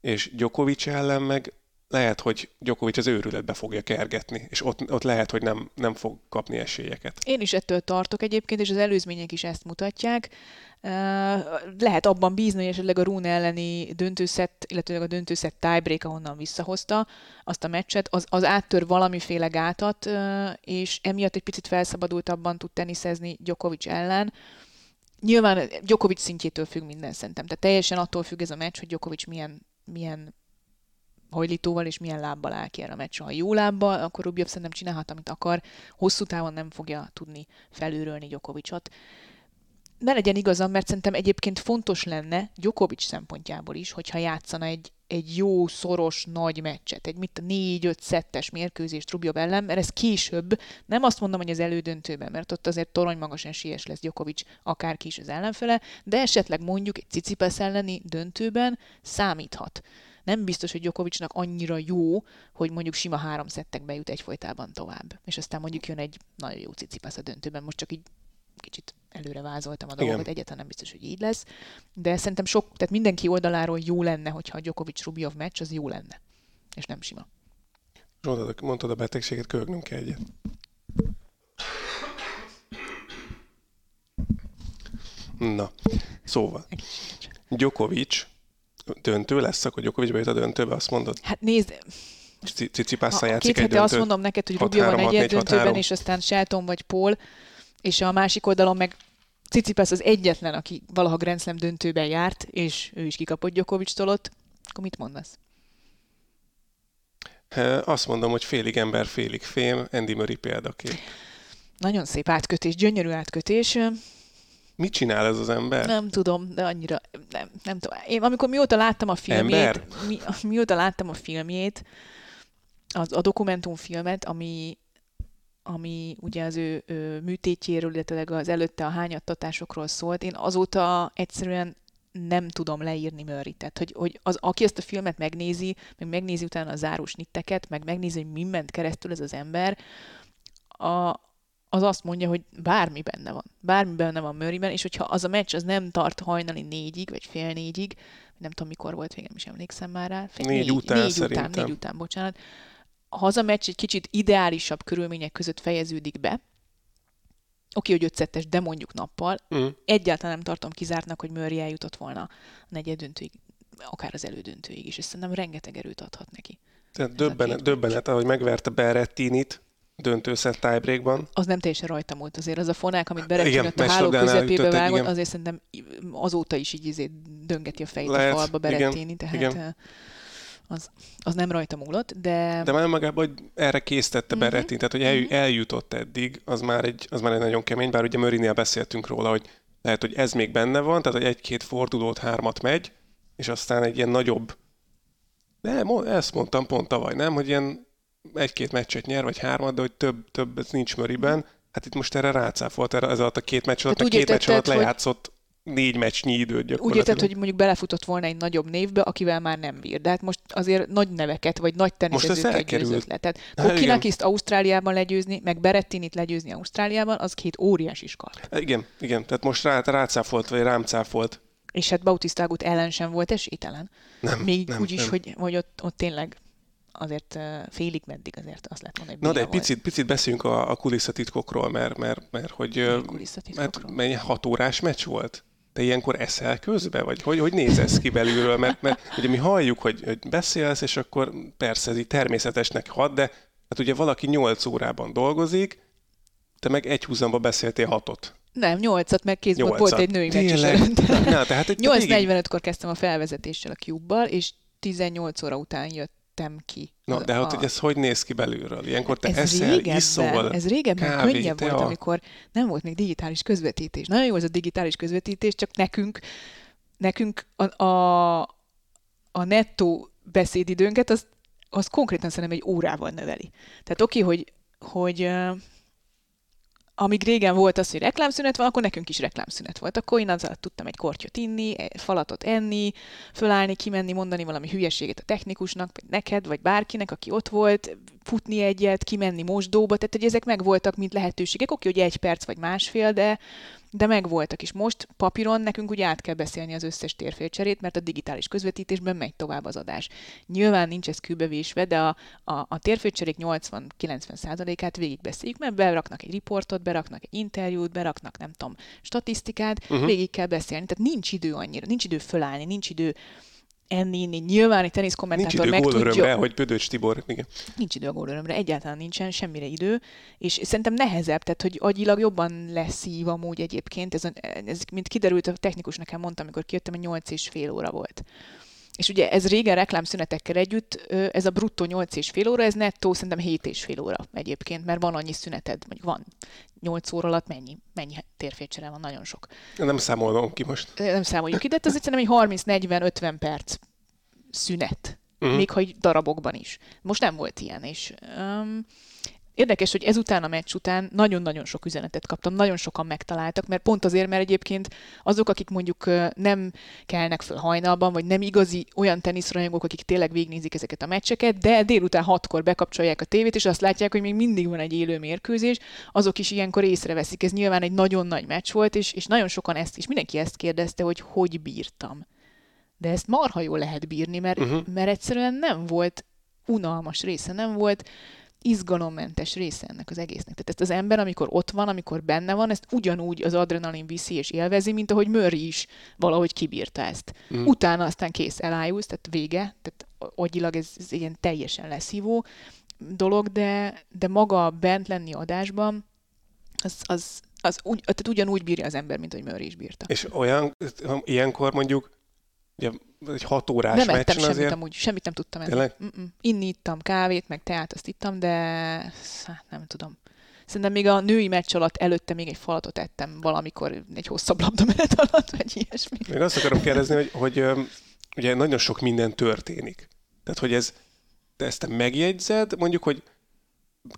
és Djokovic ellen meg lehet, hogy Djokovic az őrületbe fogja kergetni, és ott, ott lehet, hogy nem, nem fog kapni esélyeket. Én is ettől tartok egyébként, és az előzmények is ezt mutatják. Lehet abban bízni, hogy esetleg a Rune elleni döntőszett, illetve a döntőszett tiebreak, ahonnan visszahozta azt a meccset, az, az áttör valamiféle gátat, és emiatt egy picit felszabadultabban tud teniszezni Djokovic ellen. nyilván Djokovic szintjétől függ minden szerintem. Tehát teljesen attól függ ez a meccs, hogy Djokovic milyen, milyen hajlítóval és milyen lábbal áll ki erre a meccs. Ha jó lábbal, akkor Rubjev szerintem csinálhat, amit akar. Hosszú távon nem fogja tudni felülrölni Djokovicot. Ne legyen igazam, mert szerintem egyébként fontos lenne Djokovic szempontjából is, hogyha játszana egy, egy jó, szoros, nagy meccset, egy mit a négy-öt szettes mérkőzést Rubjov ellen, mert ez később, nem azt mondom, hogy az elődöntőben, mert ott azért torony magas esélyes lesz Djokovic, akárki is az ellenfele, de esetleg mondjuk egy Cicipesz elleni döntőben számíthat nem biztos, hogy Djokovicnak annyira jó, hogy mondjuk sima három szettekbe jut egyfolytában tovább. És aztán mondjuk jön egy nagyon jó cicipász a döntőben. Most csak így kicsit előre vázoltam a dolgokat, Igen. egyáltalán nem biztos, hogy így lesz. De szerintem sok, tehát mindenki oldaláról jó lenne, hogyha a Djokovic Rubjov meccs, az jó lenne. És nem sima. Mondtad, mondtad a betegséget, köhögnünk kell egyet. Na, szóval. Djokovic döntő lesz, akkor Djokovic bejut a döntőbe, azt mondod? Hát nézd, Cicipásszal játszik két hete azt mondom neked, hogy Rubio van egy döntőben, és aztán Shelton vagy Paul, és a másik oldalon meg Cicipász az egyetlen, aki valaha Grand Slam döntőben járt, és ő is kikapott Djokovic-tól ott. Akkor mit mondasz? Azt mondom, hogy félig ember, félig fém, Andy Murray példakép. Nagyon szép átkötés, gyönyörű átkötés. Mit csinál ez az ember? Nem tudom, de annyira nem, nem tudom. Én amikor mióta láttam a filmjét, mi, mióta láttam a filmjét, az, a dokumentumfilmet, ami, ami ugye az ő, ő műtétjéről, illetve az előtte a hányattatásokról szólt, én azóta egyszerűen nem tudom leírni Murray. Tehát, hogy, hogy az, aki ezt a filmet megnézi, meg megnézi utána a zárós nitteket, meg megnézi, hogy mi ment keresztül ez az ember, a, az azt mondja, hogy bármi benne van. Bármi benne van Murrayben, és hogyha az a meccs az nem tart hajnali négyig, vagy fél négyig, nem tudom mikor volt végem, is emlékszem már rá. Fél, négy, négy, után négy után, négy után, bocsánat. A meccs egy kicsit ideálisabb körülmények között fejeződik be, oké, hogy ötszettes, de mondjuk nappal, mm. egyáltalán nem tartom kizártnak, hogy Murray eljutott volna a negyed döntőig, akár az elődöntőig is, és szerintem rengeteg erőt adhat neki. Tehát döbbenet, döbbenet, ahogy megverte Berrettinit, döntőszett tiebreakban. Az nem teljesen rajta múlt azért. Az a fonák, amit berekülött a háló közepébe vágott, azért szerintem azóta is így izé döngeti a fejét Lehet, a falba Berettini, tehát igen. Az, az nem rajta múlott, de... De már magában, hogy erre késztette uh-huh. Berettini, tehát hogy el, uh-huh. eljutott eddig, az már, egy, az már egy nagyon kemény, bár ugye Mörinél beszéltünk róla, hogy lehet, hogy ez még benne van, tehát hogy egy-két fordulót, hármat megy, és aztán egy ilyen nagyobb de ezt mondtam pont tavaly, nem? Hogy ilyen egy-két meccset nyer, vagy hármat, de hogy több, több ez nincs Möriben. Hát itt most erre rácáfolt, erre ez alatt a két meccs alatt, a két meccs alatt lejátszott négy meccsnyi időt gyakorlatilag. Úgy érted, hogy mondjuk belefutott volna egy nagyobb névbe, akivel már nem bír. De hát most azért nagy neveket, vagy nagy teniszezőket győzött le. Tehát Kokinakiszt Ausztráliában legyőzni, meg Berettinit legyőzni Ausztráliában, az két óriási skal. Igen, igen. Tehát most rá, rácáfolt, vagy rám cáfolt. És hát Bautista ellen sem volt esélytelen. Nem, Még nem, úgy is, nem. hogy, hogy ott, ott tényleg azért félig meddig azért azt lehet mondani, Na de egy picit, picit beszéljünk a, a kulisszatitkokról, mert, mert, mert hogy mert mennyi hat órás meccs volt? Te ilyenkor eszel közbe? Vagy hogy, hogy néz ez ki belülről? Mert, mert ugye mi halljuk, hogy, hogy beszélsz, és akkor persze ez így természetesnek hat, de hát ugye valaki 8 órában dolgozik, te meg egy húzamba beszéltél hatot. Nem, nyolcat, meg kézből volt egy női meccs is Na, tehát 8.45-kor kezdtem a felvezetéssel a cube és 18 óra után jött vettem ki. Na, de hát, hogy ez hogy néz ki belülről? Ilyenkor te ez eszel, régebben, iszol, Ez régebben kávé, könnyebb tea. volt, amikor nem volt még digitális közvetítés. Nagyon jó ez a digitális közvetítés, csak nekünk, nekünk a, a, a nettó beszédidőnket, az, az konkrétan szerintem egy órával növeli. Tehát oké, hogy, hogy amíg régen volt az, hogy reklámszünet van, akkor nekünk is reklámszünet volt. Akkor én azzal tudtam egy kortyot inni, egy falatot enni, fölállni, kimenni, mondani valami hülyeséget a technikusnak, vagy neked, vagy bárkinek, aki ott volt, futni egyet, kimenni mosdóba, tehát hogy ezek meg voltak, mint lehetőségek. Oké, hogy egy perc vagy másfél, de de megvoltak is. Most papíron nekünk ugye át kell beszélni az összes térfélcserét, mert a digitális közvetítésben megy tovább az adás. Nyilván nincs ez kőbevésve, de a, a, a térfélcserék 80-90%-át végigbeszéljük, mert beraknak egy riportot, beraknak egy interjút, beraknak nem tudom, statisztikát, uh-huh. végig kell beszélni. Tehát nincs idő annyira, nincs idő fölállni, nincs idő enni, inni. Nyilván egy Nincs teniszkommentátor idő meg gólörömre, tudja. hogy Pödöcs Tibor, igen. Nincs idő a gólörömre, egyáltalán nincsen semmire idő, és szerintem nehezebb, tehát hogy agyilag jobban leszív amúgy egyébként, ez, ez mint kiderült, a technikus nekem mondta, amikor kijöttem, hogy 8 és fél óra volt. És ugye ez régen reklámszünetekkel együtt, ez a bruttó 8 és fél óra, ez nettó szerintem 7 és fél óra egyébként, mert van annyi szüneted, vagy van 8 óra alatt mennyi, mennyi térfécsere van, nagyon sok. Nem számolom ki most. Nem számoljuk ide, ez egyszerűen egy 30-40-50 perc szünet. Uh-huh. Még ha darabokban is. Most nem volt ilyen, és um, érdekes, hogy ezután a meccs után nagyon-nagyon sok üzenetet kaptam, nagyon sokan megtaláltak, mert pont azért, mert egyébként azok, akik mondjuk nem kelnek föl hajnalban, vagy nem igazi olyan teniszrajongók, akik tényleg végignézik ezeket a meccseket, de délután hatkor bekapcsolják a tévét, és azt látják, hogy még mindig van egy élő mérkőzés, azok is ilyenkor észreveszik. Ez nyilván egy nagyon nagy meccs volt, és, és nagyon sokan ezt is, mindenki ezt kérdezte, hogy hogy bírtam. De ezt marha jól lehet bírni, mert, uh-huh. mert egyszerűen nem volt unalmas része, nem volt izgalommentes része ennek az egésznek. Tehát ezt az ember, amikor ott van, amikor benne van, ezt ugyanúgy az adrenalin viszi és élvezi, mint ahogy Murray is valahogy kibírta ezt. Mm. Utána aztán kész, elájulsz, tehát vége, tehát agyilag ez, ez ilyen teljesen leszívó dolog, de, de maga bent lenni adásban, az, az, az úgy, tehát ugyanúgy bírja az ember, mint hogy Murray is bírta. És olyan, ilyenkor mondjuk, ugye egy hat órás nem meccsen semmit azért, amúgy, semmit nem tudtam enni. Tényleg? Mm-mm. Inni ittam kávét, meg teát azt ittam, de hát nem tudom. Szerintem még a női meccs alatt előtte még egy falatot ettem valamikor egy hosszabb labdamenet <laughs> alatt, vagy ilyesmi. még azt akarom kérdezni, hogy, hogy ugye nagyon sok minden történik. Tehát, hogy ez, te ezt te megjegyzed, mondjuk, hogy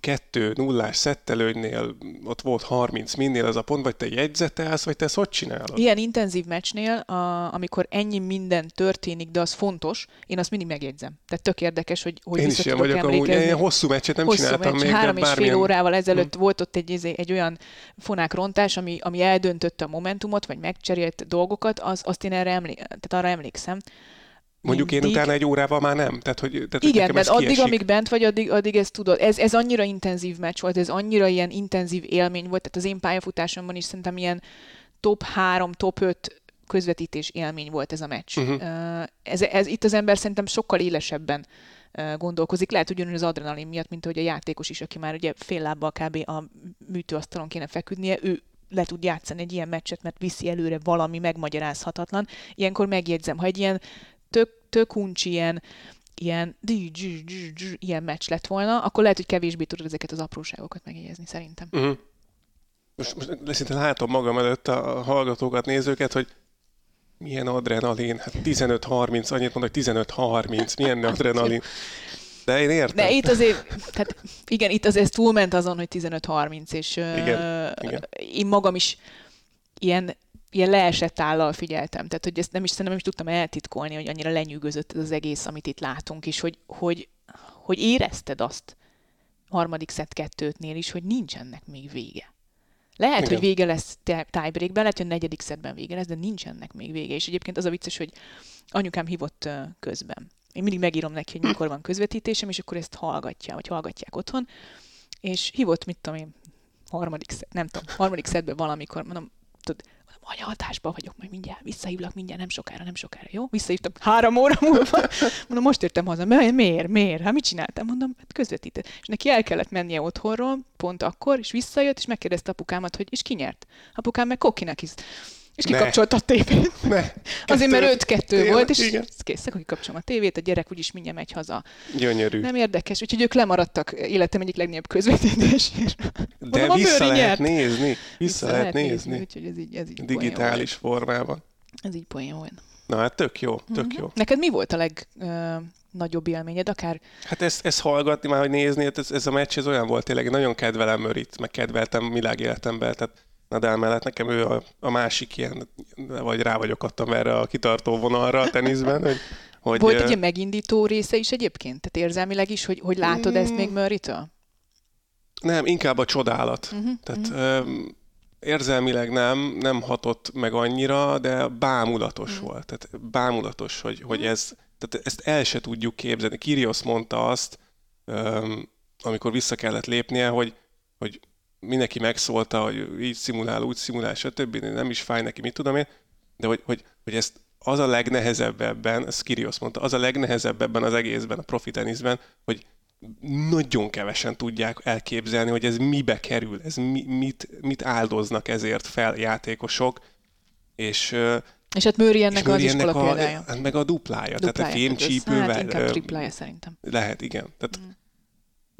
kettő nullás szettelőnynél ott volt 30 minnél az a pont, vagy te jegyzetelsz, vagy te ezt hogy csinálod? Ilyen intenzív meccsnél, a, amikor ennyi minden történik, de az fontos, én azt mindig megjegyzem. Tehát tök érdekes, hogy, hogy Én is ilyen vagyok amúgy, ilyen hosszú meccset nem hosszú csináltam meccs, még, három és fél bármilyen... órával ezelőtt volt ott egy, egy olyan fonákrontás, ami, ami eldöntötte a momentumot, vagy megcserélt dolgokat, az, azt én erre emlé- tehát arra emlékszem. Mondjuk én mindig- utána egy órával már nem. Tehát, hogy, tehát, hogy Igen, nekem mert addig, kiesik. amíg bent vagy, addig, addig ezt tudod. Ez, ez annyira intenzív meccs volt, ez annyira ilyen intenzív élmény volt, tehát az én pályafutásomban is szerintem ilyen top 3, top 5 közvetítés élmény volt ez a meccs. Uh-huh. Ez, ez, itt az ember szerintem sokkal élesebben gondolkozik. Lehet ugyanúgy az adrenalin miatt, mint ahogy a játékos is, aki már ugye fél lábbal kb. a műtőasztalon kéne feküdnie, ő le tud játszani egy ilyen meccset, mert viszi előre valami megmagyarázhatatlan. Ilyenkor megjegyzem, ha egy ilyen tök, tök uncsi, ilyen, ilyen, ilyen meccs lett volna, akkor lehet, hogy kevésbé tudod ezeket az apróságokat megjegyezni, szerintem. Uh-huh. Most, most szinte látom magam előtt a hallgatókat, nézőket, hogy milyen adrenalin, hát 15-30, annyit mondok, hogy 15-30, milyen <laughs> adrenalin. De én értem. De itt azért, tehát igen, itt azért ez túlment azon, hogy 15-30, és Igen, uh, igen. én magam is ilyen, ilyen leesett állal figyeltem. Tehát, hogy ezt nem is, szerintem nem is tudtam eltitkolni, hogy annyira lenyűgözött ez az egész, amit itt látunk, és hogy, hogy, hogy érezted azt harmadik szett kettőtnél is, hogy nincsenek még vége. Lehet, Igen. hogy vége lesz tie- tiebreakben, lehet, hogy a negyedik szettben vége lesz, de nincsenek még vége. És egyébként az a vicces, hogy anyukám hívott közben. Én mindig megírom neki, hogy mikor van közvetítésem, és akkor ezt hallgatja, vagy hallgatják otthon. És hívott, mit tudom én, harmadik, szed, nem tudom, harmadik szedben valamikor, mondom, tudod, anya, adásban vagyok, majd mindjárt, visszahívlak mindjárt, nem sokára, nem sokára, jó? Visszahívtam három óra múlva. Mondom, most értem haza. Mi- Miért? Miért? Hát mit csináltam? Mondom, hát közvetített. És neki el kellett mennie otthonról, pont akkor, és visszajött, és megkérdezte apukámat, hogy és ki nyert? Apukám meg kokinak is. És Ne. kikapcsolta a tévét. Ne. Azért, mert Kettő- 5-2 Tényleg, volt, és igen. kész, akkor kikapcsolom a tévét, a gyerek úgyis mindjárt megy haza. Gyönyörű. Nem érdekes, úgyhogy ők lemaradtak életem egyik legnagyobb közvetítésére. De Mondom, vissza lehet nyert. nézni. Vissza, lehet nézni. Úgyhogy ez így, ez így Digitális formában. Ez így poén volt. Na hát tök jó, tök Mhm. jó. Neked mi volt a legnagyobb élményed? Akár Hát ezt, ezt hallgatni, már hogy nézni, hát ez, ez a meccs ez olyan volt tényleg, nagyon kedvelem Mörit, meg kedveltem világéletemben, tehát Nadal mellett nekem ő a, a másik ilyen, vagy rá vagyok adtam erre a kitartó vonalra a teniszben, hogy, hogy volt egy ilyen megindító része is egyébként? Tehát érzelmileg is, hogy, hogy látod ezt Mm. még Murray-től? nem, inkább a csodálat. Uh-huh, Tehát ö, érzelmileg nem, nem hatott meg annyira, de bámulatos Mhm. volt. Tehát bámulatos, hogy, hogy ez, tehát ezt el se tudjuk képzelni. Kirios mondta azt, öm, amikor vissza kellett lépnie, hogy, hogy mindenki megszólta, hogy így szimulál, úgy szimulál, stb. Nem is fáj neki, mit tudom én, de hogy, hogy, hogy ezt az a legnehezebb ebben, ez Kirios mondta, az a legnehezebb ebben az egészben, a profi teniszben, hogy nagyon kevesen tudják elképzelni, hogy ez mibe kerül, ez mi, mit, mit áldoznak ezért fel játékosok, és és hát Mőri ennek az iskola a, példája. Hát meg a duplája, duplája tehát a fémcsípővel. Hát inkább triplája szerintem. Lehet, igen. Tehát mm.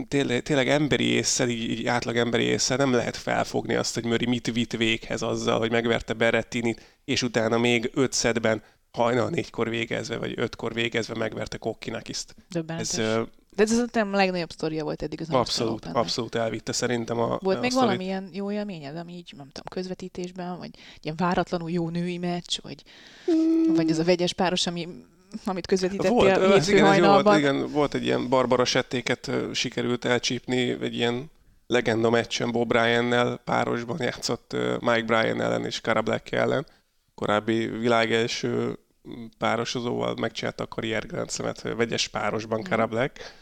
Tényleg, tényleg emberi észsel, így, így átlag emberi észsel nem lehet felfogni azt, hogy Mőri mit vitt véghez azzal, hogy megverte Berettinit, és utána még öt szedben hajnal négykor végezve, vagy ötkor végezve megverte Kokkinakiszt. Döbbenetes. Ez, de ez az a legnagyobb sztoria volt eddig az Abszolút, abszolút elvitte szerintem a Volt a még sztorit. valamilyen jó élményed, ami így, nem tudom, közvetítésben, vagy ilyen váratlanul jó női meccs, vagy, mm. vagy az a vegyes páros, ami amit közvetítettél volt, az igen, jó volt, igen, volt egy ilyen Barbara settéket sikerült elcsípni, egy ilyen legenda meccsen Bob Bryan-nel párosban játszott Mike Bryan ellen és Cara Black ellen. Korábbi világ első párosozóval megcsinálta a karrier vegyes párosban Cara mm. Black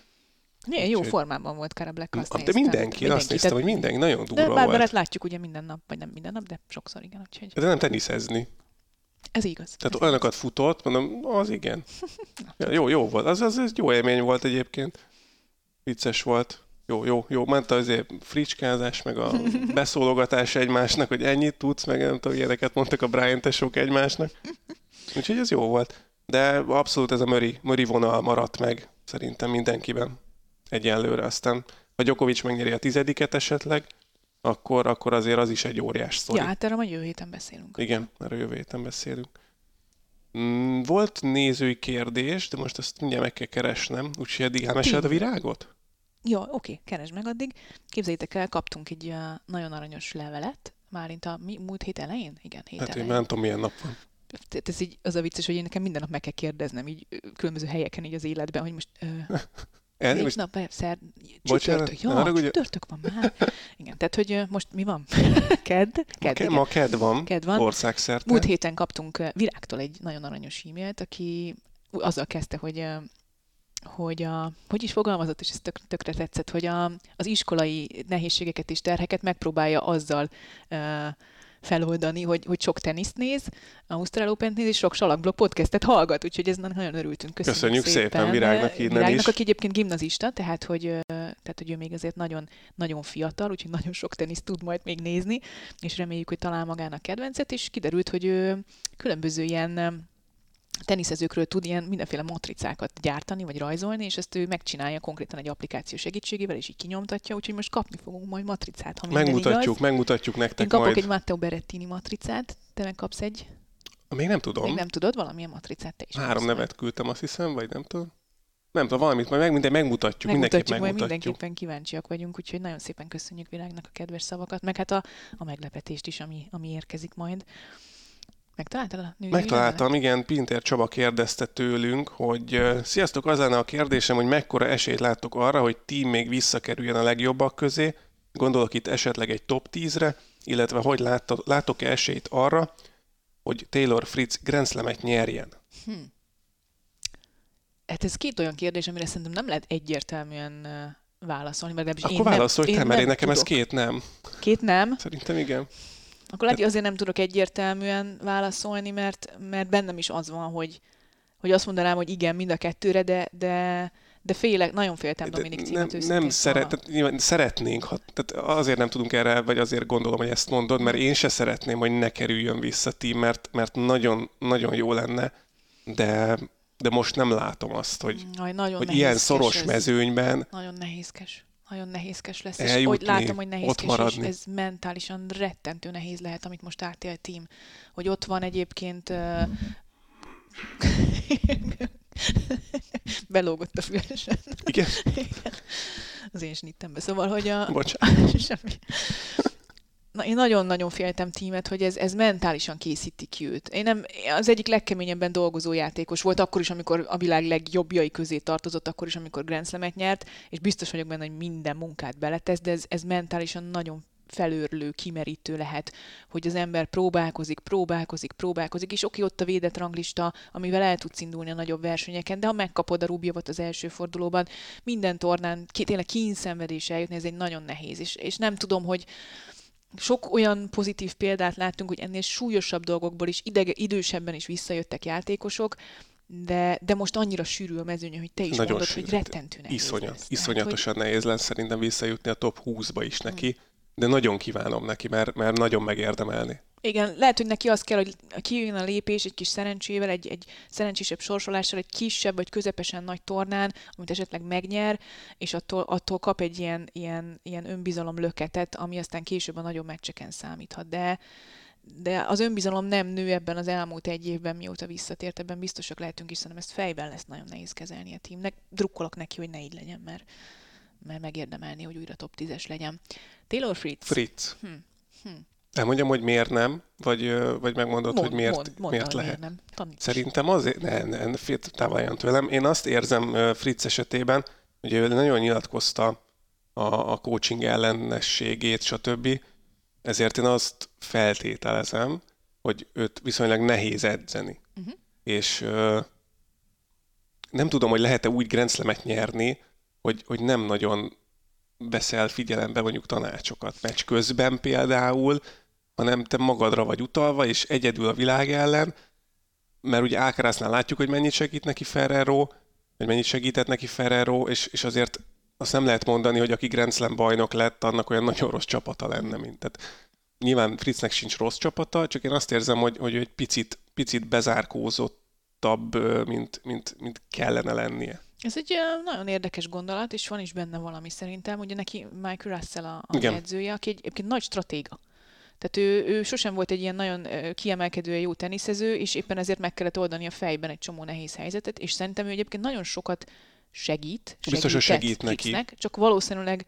milyen jó formában volt Cara Black, azt De néztem. mindenki, mindenki, azt néztem, hogy mindenki nagyon durva de volt. De látjuk ugye minden nap, vagy nem minden nap, de sokszor igen. Úgyhogy... De nem teniszezni. Ez igaz. Tehát ez olyanokat igaz. futott, mondom, az igen. <laughs> ja, jó, jó volt. Az, az, az jó élmény volt egyébként. Vicces volt. Jó, jó, jó. Ment azért fricskázás, meg a <laughs> beszólogatás egymásnak, hogy ennyit tudsz, meg nem tudom, ilyeneket mondtak a Brian tesók egymásnak. Úgyhogy ez jó volt. De abszolút ez a Möri, Möri vonal maradt meg szerintem mindenkiben egyenlőre. Aztán ha Djokovic megnyeri a tizediket esetleg, akkor, akkor azért az is egy óriás sztori. Ja, hát erről majd jövő héten beszélünk. Igen, erről jövő héten beszélünk. Mm, volt nézői kérdés, de most ezt mindjárt meg kell keresnem, úgyhogy eddig elmeséld a virágot? Jó, oké, keresd meg addig. Képzeljétek el, kaptunk egy nagyon aranyos levelet, márint a mi, múlt hét elején? Igen, hét hát elején. én nem tudom, milyen nap van. Tehát ez így az a vicces, hogy én nekem minden nap meg kell kérdeznem, így különböző helyeken így az életben, hogy most <laughs> El, Négy most... nap, szer... csütörtök. Jó, arra, csütörtök van már. Igen, tehát, hogy most mi van? <laughs> ked? ked ma, ma ked van, ked van. országszerte. Múlt héten kaptunk Virágtól egy nagyon aranyos e-mailt, aki azzal kezdte, hogy hogy a, hogy is fogalmazott, és ez tök, tökre tetszett, hogy a, az iskolai nehézségeket és terheket megpróbálja azzal uh, feloldani, hogy, hogy sok teniszt néz, Ausztrál open néz, és sok salakblog podcastet hallgat, úgyhogy ez nagyon örültünk. Köszönjük, Köszönjük szépen, szépen Virágnak innen Virágnak, is. aki egyébként gimnazista, tehát hogy, tehát, hogy ő még azért nagyon, nagyon fiatal, úgyhogy nagyon sok teniszt tud majd még nézni, és reméljük, hogy talál magának kedvencet, és kiderült, hogy ő különböző ilyen teniszezőkről tud ilyen mindenféle matricákat gyártani, vagy rajzolni, és ezt ő megcsinálja konkrétan egy applikáció segítségével, és így kinyomtatja, úgyhogy most kapni fogunk majd matricát, ha Megmutatjuk, igaz. megmutatjuk nektek Én kapok majd. egy Matteo Berettini matricát, te meg kapsz egy... Még nem tudom. Még nem tudod valamilyen matricát te is. Három nevet küldtem, azt hiszem, vagy nem tudom. Nem tudom, valamit majd meg, minden megmutatjuk, megmutatjuk mindenképp megmutatjuk. mindenképpen kíváncsiak vagyunk, úgyhogy nagyon szépen köszönjük világnak a kedves szavakat, meg hát a, a meglepetést is, ami, ami érkezik majd. Megtaláltad a női Megtaláltam, igen. Pinter Csaba kérdezte tőlünk, hogy sziasztok, az lenne a kérdésem, hogy mekkora esélyt láttok arra, hogy team még visszakerüljen a legjobbak közé, gondolok itt esetleg egy top 10-re, illetve hogy látok-e esélyt arra, hogy Taylor Fritz Grand Slam-et nyerjen? Hm. Hát ez két olyan kérdés, amire szerintem nem lehet egyértelműen válaszolni, mert Akkor én válaszolj nem, te, mert én nekem tudok. ez két nem. Két nem? Szerintem igen. Akkor lehet, hogy azért nem tudok egyértelműen válaszolni, mert, mert bennem is az van, hogy, hogy azt mondanám, hogy igen, mind a kettőre, de, de, de félek, nagyon féltem Dominik címet Nem, nem szeret, tehát, nyilván szeretnénk, ha, tehát azért nem tudunk erre, vagy azért gondolom, hogy ezt mondod, mert én se szeretném, hogy ne kerüljön vissza tím, mert, mert nagyon, nagyon jó lenne, de, de most nem látom azt, hogy, Aj, nagyon hogy ilyen szoros ez. mezőnyben. Nagyon nehézkes nagyon nehézkes lesz, eljutni, és hogy látom, hogy nehézkes, és ez mentálisan rettentő nehéz lehet, amit most átél a tím. Hogy ott van egyébként uh... <laughs> belógott a fülesen. <laughs> Igen? Az én snittembe. Szóval, hogy a... Bocsánat. <laughs> Semmi. Na, én nagyon-nagyon féltem tímet, hogy ez, ez mentálisan készíti ki őt. Én nem, az egyik legkeményebben dolgozó játékos volt, akkor is, amikor a világ legjobbjai közé tartozott, akkor is, amikor Grand Slam-et nyert, és biztos vagyok benne, hogy minden munkát beletesz, de ez, ez mentálisan nagyon felőrlő, kimerítő lehet, hogy az ember próbálkozik, próbálkozik, próbálkozik, és oké, ott a védett ranglista, amivel el tudsz indulni a nagyobb versenyeken, de ha megkapod a Rubjovot az első fordulóban, minden tornán tényleg kínszenvedés eljutni, ez egy nagyon nehéz, és, és nem tudom, hogy sok olyan pozitív példát láttunk, hogy ennél súlyosabb dolgokból is idege, idősebben is visszajöttek játékosok, de, de most annyira sűrű a mezőny, hogy te is Nagyon mondod, sűrű. hogy rettentő nehéz Iszonyat, lesz. Iszonyatosan hogy... nehéz lesz szerintem visszajutni a top 20-ba is neki, hmm. De nagyon kívánom neki, mert, mert nagyon megérdemelni. Igen, lehet, hogy neki az kell, hogy kijön a lépés egy kis szerencsével, egy, egy szerencsésebb sorsolással, egy kisebb vagy közepesen nagy tornán, amit esetleg megnyer, és attól, attól kap egy ilyen, ilyen, ilyen önbizalom löketet, ami aztán később a nagyobb meccseken számíthat. De, de az önbizalom nem nő ebben az elmúlt egy évben, mióta visszatért, ebben biztosak lehetünk, is, szerintem ezt fejben lesz nagyon nehéz kezelni a teamnek. Drukkolok neki, hogy ne így legyen, mert, mert megérdemelni, hogy újra top 10-es legyen. Taylor Fritz. Fritz. Hm. Hm. Elmondjam, hogy miért nem, vagy, vagy megmondod, mond, hogy miért, mond, mond miért lehet. Miért nem. Taníts. Szerintem azért, ne, ne, ne távoljon tőlem. Én azt érzem Fritz esetében, hogy ő nagyon nyilatkozta a, a coaching ellenességét, stb. Ezért én azt feltételezem, hogy őt viszonylag nehéz edzeni. Uh-huh. És uh, nem tudom, hogy lehet-e úgy grenzlemet nyerni, hogy, hogy nem nagyon veszel figyelembe mondjuk tanácsokat meccs közben például, hanem te magadra vagy utalva, és egyedül a világ ellen, mert ugye Ákrásznál látjuk, hogy mennyit segít neki Ferrero, hogy mennyit segített neki Ferrero, és, és azért azt nem lehet mondani, hogy aki Grand Slam bajnok lett, annak olyan nagyon rossz csapata lenne, mint. Tehát nyilván Fritznek sincs rossz csapata, csak én azt érzem, hogy, hogy egy picit, picit bezárkózottabb, mint, mint, mint kellene lennie. Ez egy nagyon érdekes gondolat, és van is benne valami szerintem. Ugye neki Michael Russell a, a edzője, aki egy, egyébként nagy stratéga. Tehát ő, ő sosem volt egy ilyen nagyon kiemelkedően jó teniszező, és éppen ezért meg kellett oldani a fejben egy csomó nehéz helyzetet, és szerintem ő egyébként nagyon sokat segít, Biztos, hogy segít neki. csak valószínűleg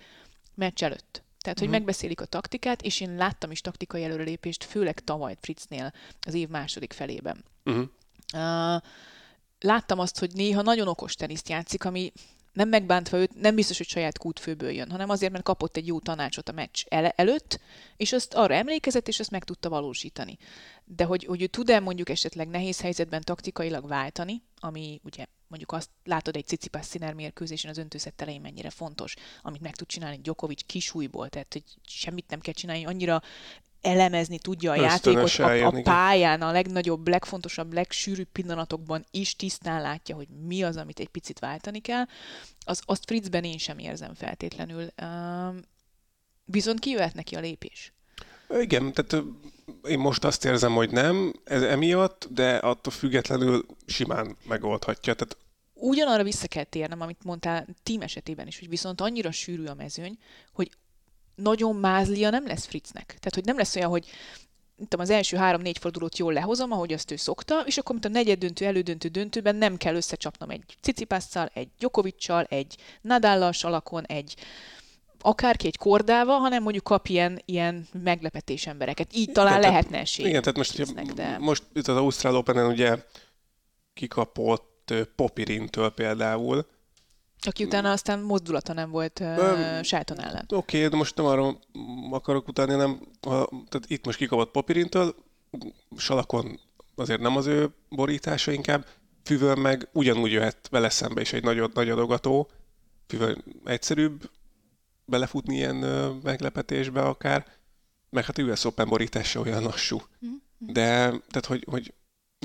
meccs előtt. Tehát, hogy uh-huh. megbeszélik a taktikát, és én láttam is taktikai előrelépést, főleg tavaly Fritznél az év második felében. Uh-huh. Uh, láttam azt, hogy néha nagyon okos teniszt játszik, ami nem megbántva őt, nem biztos, hogy saját kútfőből jön, hanem azért, mert kapott egy jó tanácsot a meccs el- előtt, és azt arra emlékezett, és azt meg tudta valósítani. De hogy, hogy ő tud-e mondjuk esetleg nehéz helyzetben taktikailag váltani, ami ugye mondjuk azt látod egy Cicipás színer mérkőzésen az öntőszett elején mennyire fontos, amit meg tud csinálni Djokovic kisújból, tehát hogy semmit nem kell csinálni, annyira elemezni tudja a játékot a, a pályán, a legnagyobb, legfontosabb, legsűrűbb pillanatokban is tisztán látja, hogy mi az, amit egy picit váltani kell. Az, azt Fritzben én sem érzem feltétlenül. Uh, viszont kijöhet neki a lépés. Igen, tehát én most azt érzem, hogy nem ez emiatt, de attól függetlenül simán megoldhatja. Tehát Ugyanarra vissza kell térnem, amit mondtál tím esetében is, hogy viszont annyira sűrű a mezőny, hogy nagyon mázlia nem lesz Fritznek. Tehát, hogy nem lesz olyan, hogy tudom, az első három-négy fordulót jól lehozom, ahogy azt ő szokta, és akkor, mint a negyed döntő, elődöntő döntőben nem kell összecsapnom egy Cicipásszal, egy Djokoviccal, egy Nadállal alakon, egy akárki egy kordával, hanem mondjuk kap ilyen, ilyen meglepetés embereket. Így talán igen, lehetne esély. Igen, tehát most, Fritznek, de... most itt az Ausztrál open ugye kikapott Popirintől például, aki utána aztán mozdulata nem volt uh, Shelton ellen. Oké, okay, de most nem arról akarok utáni, hanem ha, tehát itt most kikapott Popirintől, Salakon azért nem az ő borítása inkább, Füvön meg ugyanúgy jöhet vele szembe is egy nagy, nagy adogató, Füvön egyszerűbb belefutni ilyen meglepetésbe akár, meg hát US Open borítása olyan lassú. Mm-hmm. De tehát, hogy, hogy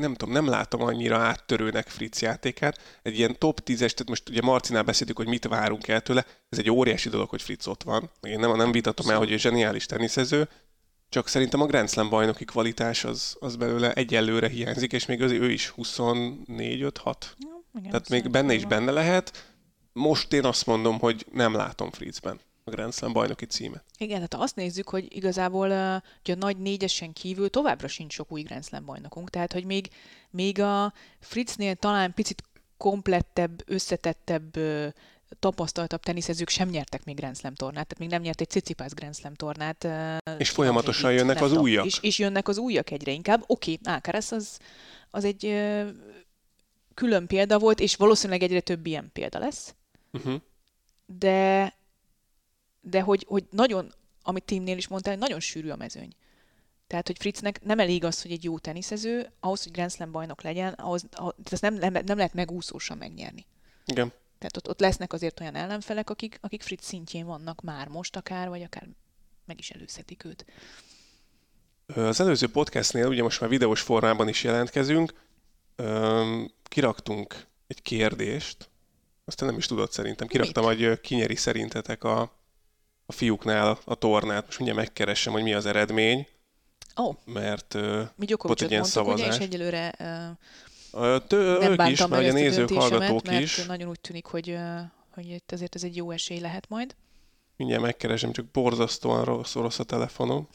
nem tudom, nem látom annyira áttörőnek Fritz játékát. Egy ilyen top 10-es, tehát most ugye Marcinál beszéltük, hogy mit várunk el tőle, ez egy óriási dolog, hogy Fritz ott van. Én nem, nem vitatom el, hogy ő zseniális teniszező, csak szerintem a Grand Slam bajnoki kvalitás az, az belőle egyelőre hiányzik, és még az, ő is 24-5-6. Ja, Tehát még benne is benne lehet. Most én azt mondom, hogy nem látom Fritzben a Grand Slam bajnoki címet. Igen, tehát azt nézzük, hogy igazából hogy a nagy négyesen kívül továbbra sincs sok új Grand Slam bajnokunk, tehát hogy még, még a Fritznél talán picit komplettebb, összetettebb tapasztaltabb teniszezők sem nyertek még Grand Slam tornát, tehát még nem nyert egy Cicipász Grand Slam tornát. És folyamatosan jönnek az újak. És, és jönnek az újak egyre inkább. Oké, okay, Ákeres az, az egy ö, külön példa volt, és valószínűleg egyre több ilyen példa lesz. Uh-huh. De de hogy, hogy nagyon, amit Timnél is mondtál, nagyon sűrű a mezőny. Tehát, hogy Fritznek nem elég az, hogy egy jó teniszező, ahhoz, hogy Grand Slam bajnok legyen, ahhoz, ahhoz ezt nem, nem, nem lehet megúszósan megnyerni. Igen. Tehát ott, ott lesznek azért olyan ellenfelek, akik, akik Fritz szintjén vannak már most akár, vagy akár meg is előzhetik őt. Az előző podcastnél, ugye most már videós formában is jelentkezünk, kiraktunk egy kérdést, aztán nem is tudod szerintem, kiraktam, Mit? hogy kinyeri szerintetek a, a fiúknál a tornát. Most mindjárt megkeresem, hogy mi az eredmény. Ó, oh. mert Mi volt egy ilyen szavazás. Ugye, és egyelőre uh, Tő, nem ők is, mert a nézők, hallgatók mert is. nagyon úgy tűnik, hogy, uh, hogy itt azért ez egy jó esély lehet majd. Mindjárt megkeresem, csak borzasztóan rossz, rossz a telefonom.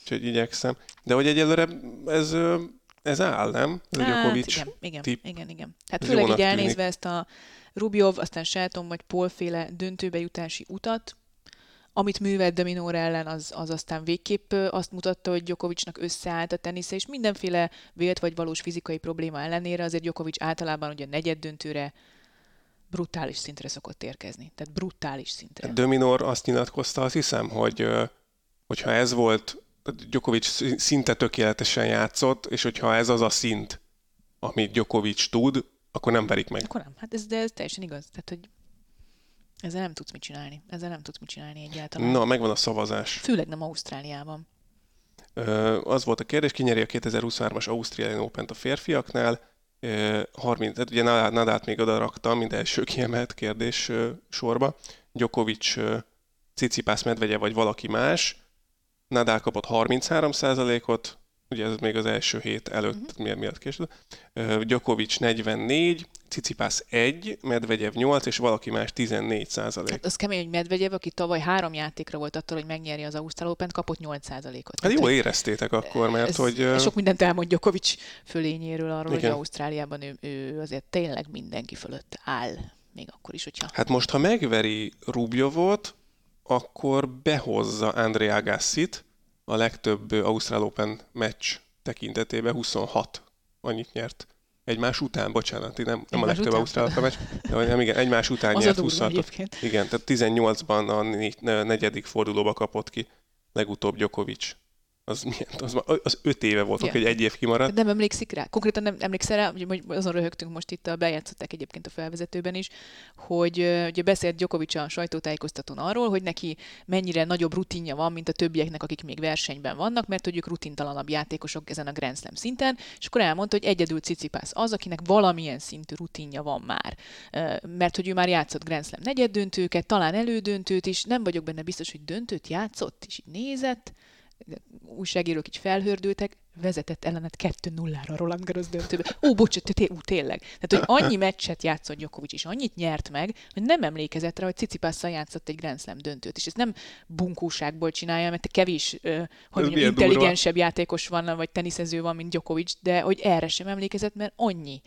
Úgyhogy igyekszem. De hogy egyelőre ez, ez áll, nem? Ez hát, igen, igen, tip. igen, igen. Hát főleg így elnézve tűnik. ezt a Rubjov, aztán Shelton vagy Paul-féle döntőbe jutási utat, amit művelt Dominor ellen, az, az aztán végképp azt mutatta, hogy Djokovicnak összeállt a tenisze, és mindenféle vélt vagy valós fizikai probléma ellenére azért Djokovic általában ugye negyed döntőre brutális szintre szokott érkezni. Tehát brutális szintre. Dominor azt nyilatkozta, azt hiszem, hogy hogyha ez volt, Djokovic szinte tökéletesen játszott, és hogyha ez az a szint, amit Djokovic tud, akkor nem verik meg. Akkor nem. Hát ez, de ez teljesen igaz. Tehát, hogy ezzel nem tudsz mit csinálni. Ezzel nem tudsz mit csinálni egyáltalán. Na, megvan a szavazás. Főleg nem Ausztráliában. Ö, az volt a kérdés, ki nyeri a 2023-as Ausztrálian Open-t a férfiaknál. Ö, 30, tehát ugye Nadát még oda raktam, mint első kiemelt kérdés ö, sorba. Djokovic, Cicipász, Medvegye vagy valaki más. Nadal kapott 33%-ot, ugye ez még az első hét előtt, uh-huh. miért, miatt később. Djokovic 44, Cicipász 1, Medvegyev 8, és valaki más 14 százalék. Hát az kemény, hogy Medvegyev, aki tavaly három játékra volt attól, hogy megnyeri az Ausztrál Open, kapott 8 százalékot. Hát jó éreztétek akkor, mert ez, hogy... Ez sok mindent elmond Djokovic fölényéről arról, Igen. hogy Ausztráliában ő, ő azért tényleg mindenki fölött áll. Még akkor is, hogyha... Hát most, ha megveri Rubjovot, akkor behozza Andrea Gassit, a legtöbb Ausztrál Open meccs tekintetében 26 annyit nyert. Egymás után, bocsánat, nem, nem a legtöbb Ausztrál Open meccs, de nem, igen, egymás után nyert 26 Igen, tehát 18-ban a negyedik fordulóba kapott ki legutóbb Djokovic az, milyen, az, az öt éve volt, yeah. hogy egy év kimaradt. Nem emlékszik rá. Konkrétan nem emlékszel rá, hogy azon röhögtünk most itt, a bejátszották egyébként a felvezetőben is, hogy ugye beszélt Djokovic a sajtótájékoztatón arról, hogy neki mennyire nagyobb rutinja van, mint a többieknek, akik még versenyben vannak, mert hogy ők rutintalanabb játékosok ezen a Grand Slam szinten, és akkor elmondta, hogy egyedül Cicipász az, akinek valamilyen szintű rutinja van már. Mert hogy ő már játszott Grand Slam negyed döntőket, talán elődöntőt is, nem vagyok benne biztos, hogy döntőt játszott, és így nézett, újságírók így felhördültek, vezetett ellenet 2-0-ra Roland Garros döntőbe. Ó, bocsánat, té- ú, tényleg. Tehát, hogy annyi meccset játszott Djokovic, és annyit nyert meg, hogy nem emlékezett rá, hogy Cicipásszal játszott egy Grand Slam döntőt. És ez nem bunkóságból csinálja, mert kevés, hogy mondjam, intelligensebb durva. játékos van, vagy teniszező van, mint Djokovic, de hogy erre sem emlékezett, mert annyi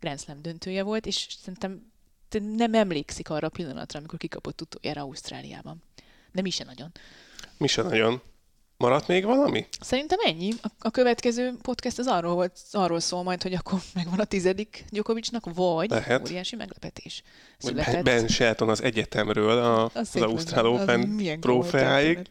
Grand Slam döntője volt, és szerintem nem emlékszik arra a pillanatra, amikor kikapott utoljára Ausztráliában. De mi se nagyon. Mi se nagyon. Maradt még valami? Szerintem ennyi. A, következő podcast az arról, volt, arról szól majd, hogy akkor <laughs> megvan a tizedik Djokovicnak, vagy Lehet. óriási meglepetés. Született. Ben Shelton az egyetemről a, az, az Ausztrál Open trófeáig.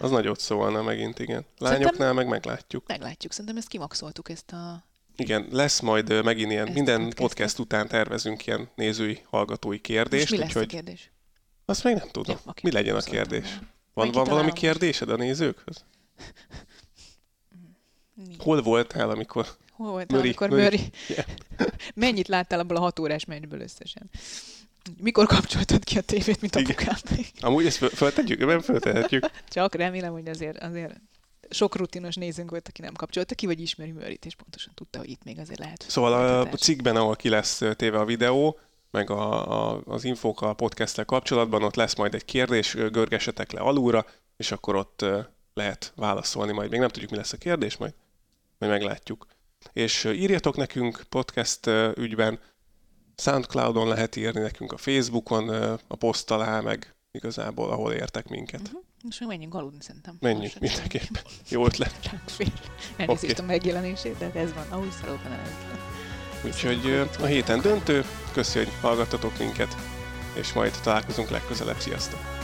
Az nagyot szólna megint, igen. Lányoknál Szerintem meg meglátjuk. Meglátjuk. Szerintem ezt kimaxoltuk, ezt a igen, lesz majd megint ilyen, Ezt minden podcast, podcast után tervezünk ilyen nézői, hallgatói kérdést. Most mi lesz úgyhogy... a kérdés? Azt még nem tudom. Okay. Mi legyen a kérdés? Van, van valami kérdésed a nézőkhöz? Mi? Hol voltál, amikor... Hol voltál, Möri, amikor Möri? Möri? Yeah. <laughs> Mennyit láttál abból a hat órás meccsből összesen? Mikor kapcsoltad ki a tévét, mint apukám? <laughs> Amúgy ezt föltetjük? Nem föltehetjük. <laughs> Csak remélem, hogy azért, azért sok rutinos nézőnk volt, aki nem kapcsolta ki, vagy ismeri Mörit, és pontosan tudta, hogy itt még azért lehet. Szóval a cikkben, ahol ki lesz téve a videó, meg a, a, az infók a podcast kapcsolatban, ott lesz majd egy kérdés, görgesetek le alulra, és akkor ott lehet válaszolni majd. Még nem tudjuk, mi lesz a kérdés, majd, majd meglátjuk. És írjatok nekünk podcast ügyben, Soundcloudon lehet írni nekünk a Facebookon, a poszt alá, meg igazából, ahol értek minket. Uh-huh. Most még menjünk aludni szerintem. Menjünk, mindenképpen. Jó ötlet. <laughs> Elnézést okay. a megjelenését, de ez van. Ahogy szalóban Úgyhogy a héten döntő, köszi, hogy hallgattatok minket, és majd találkozunk legközelebb. Sziasztok!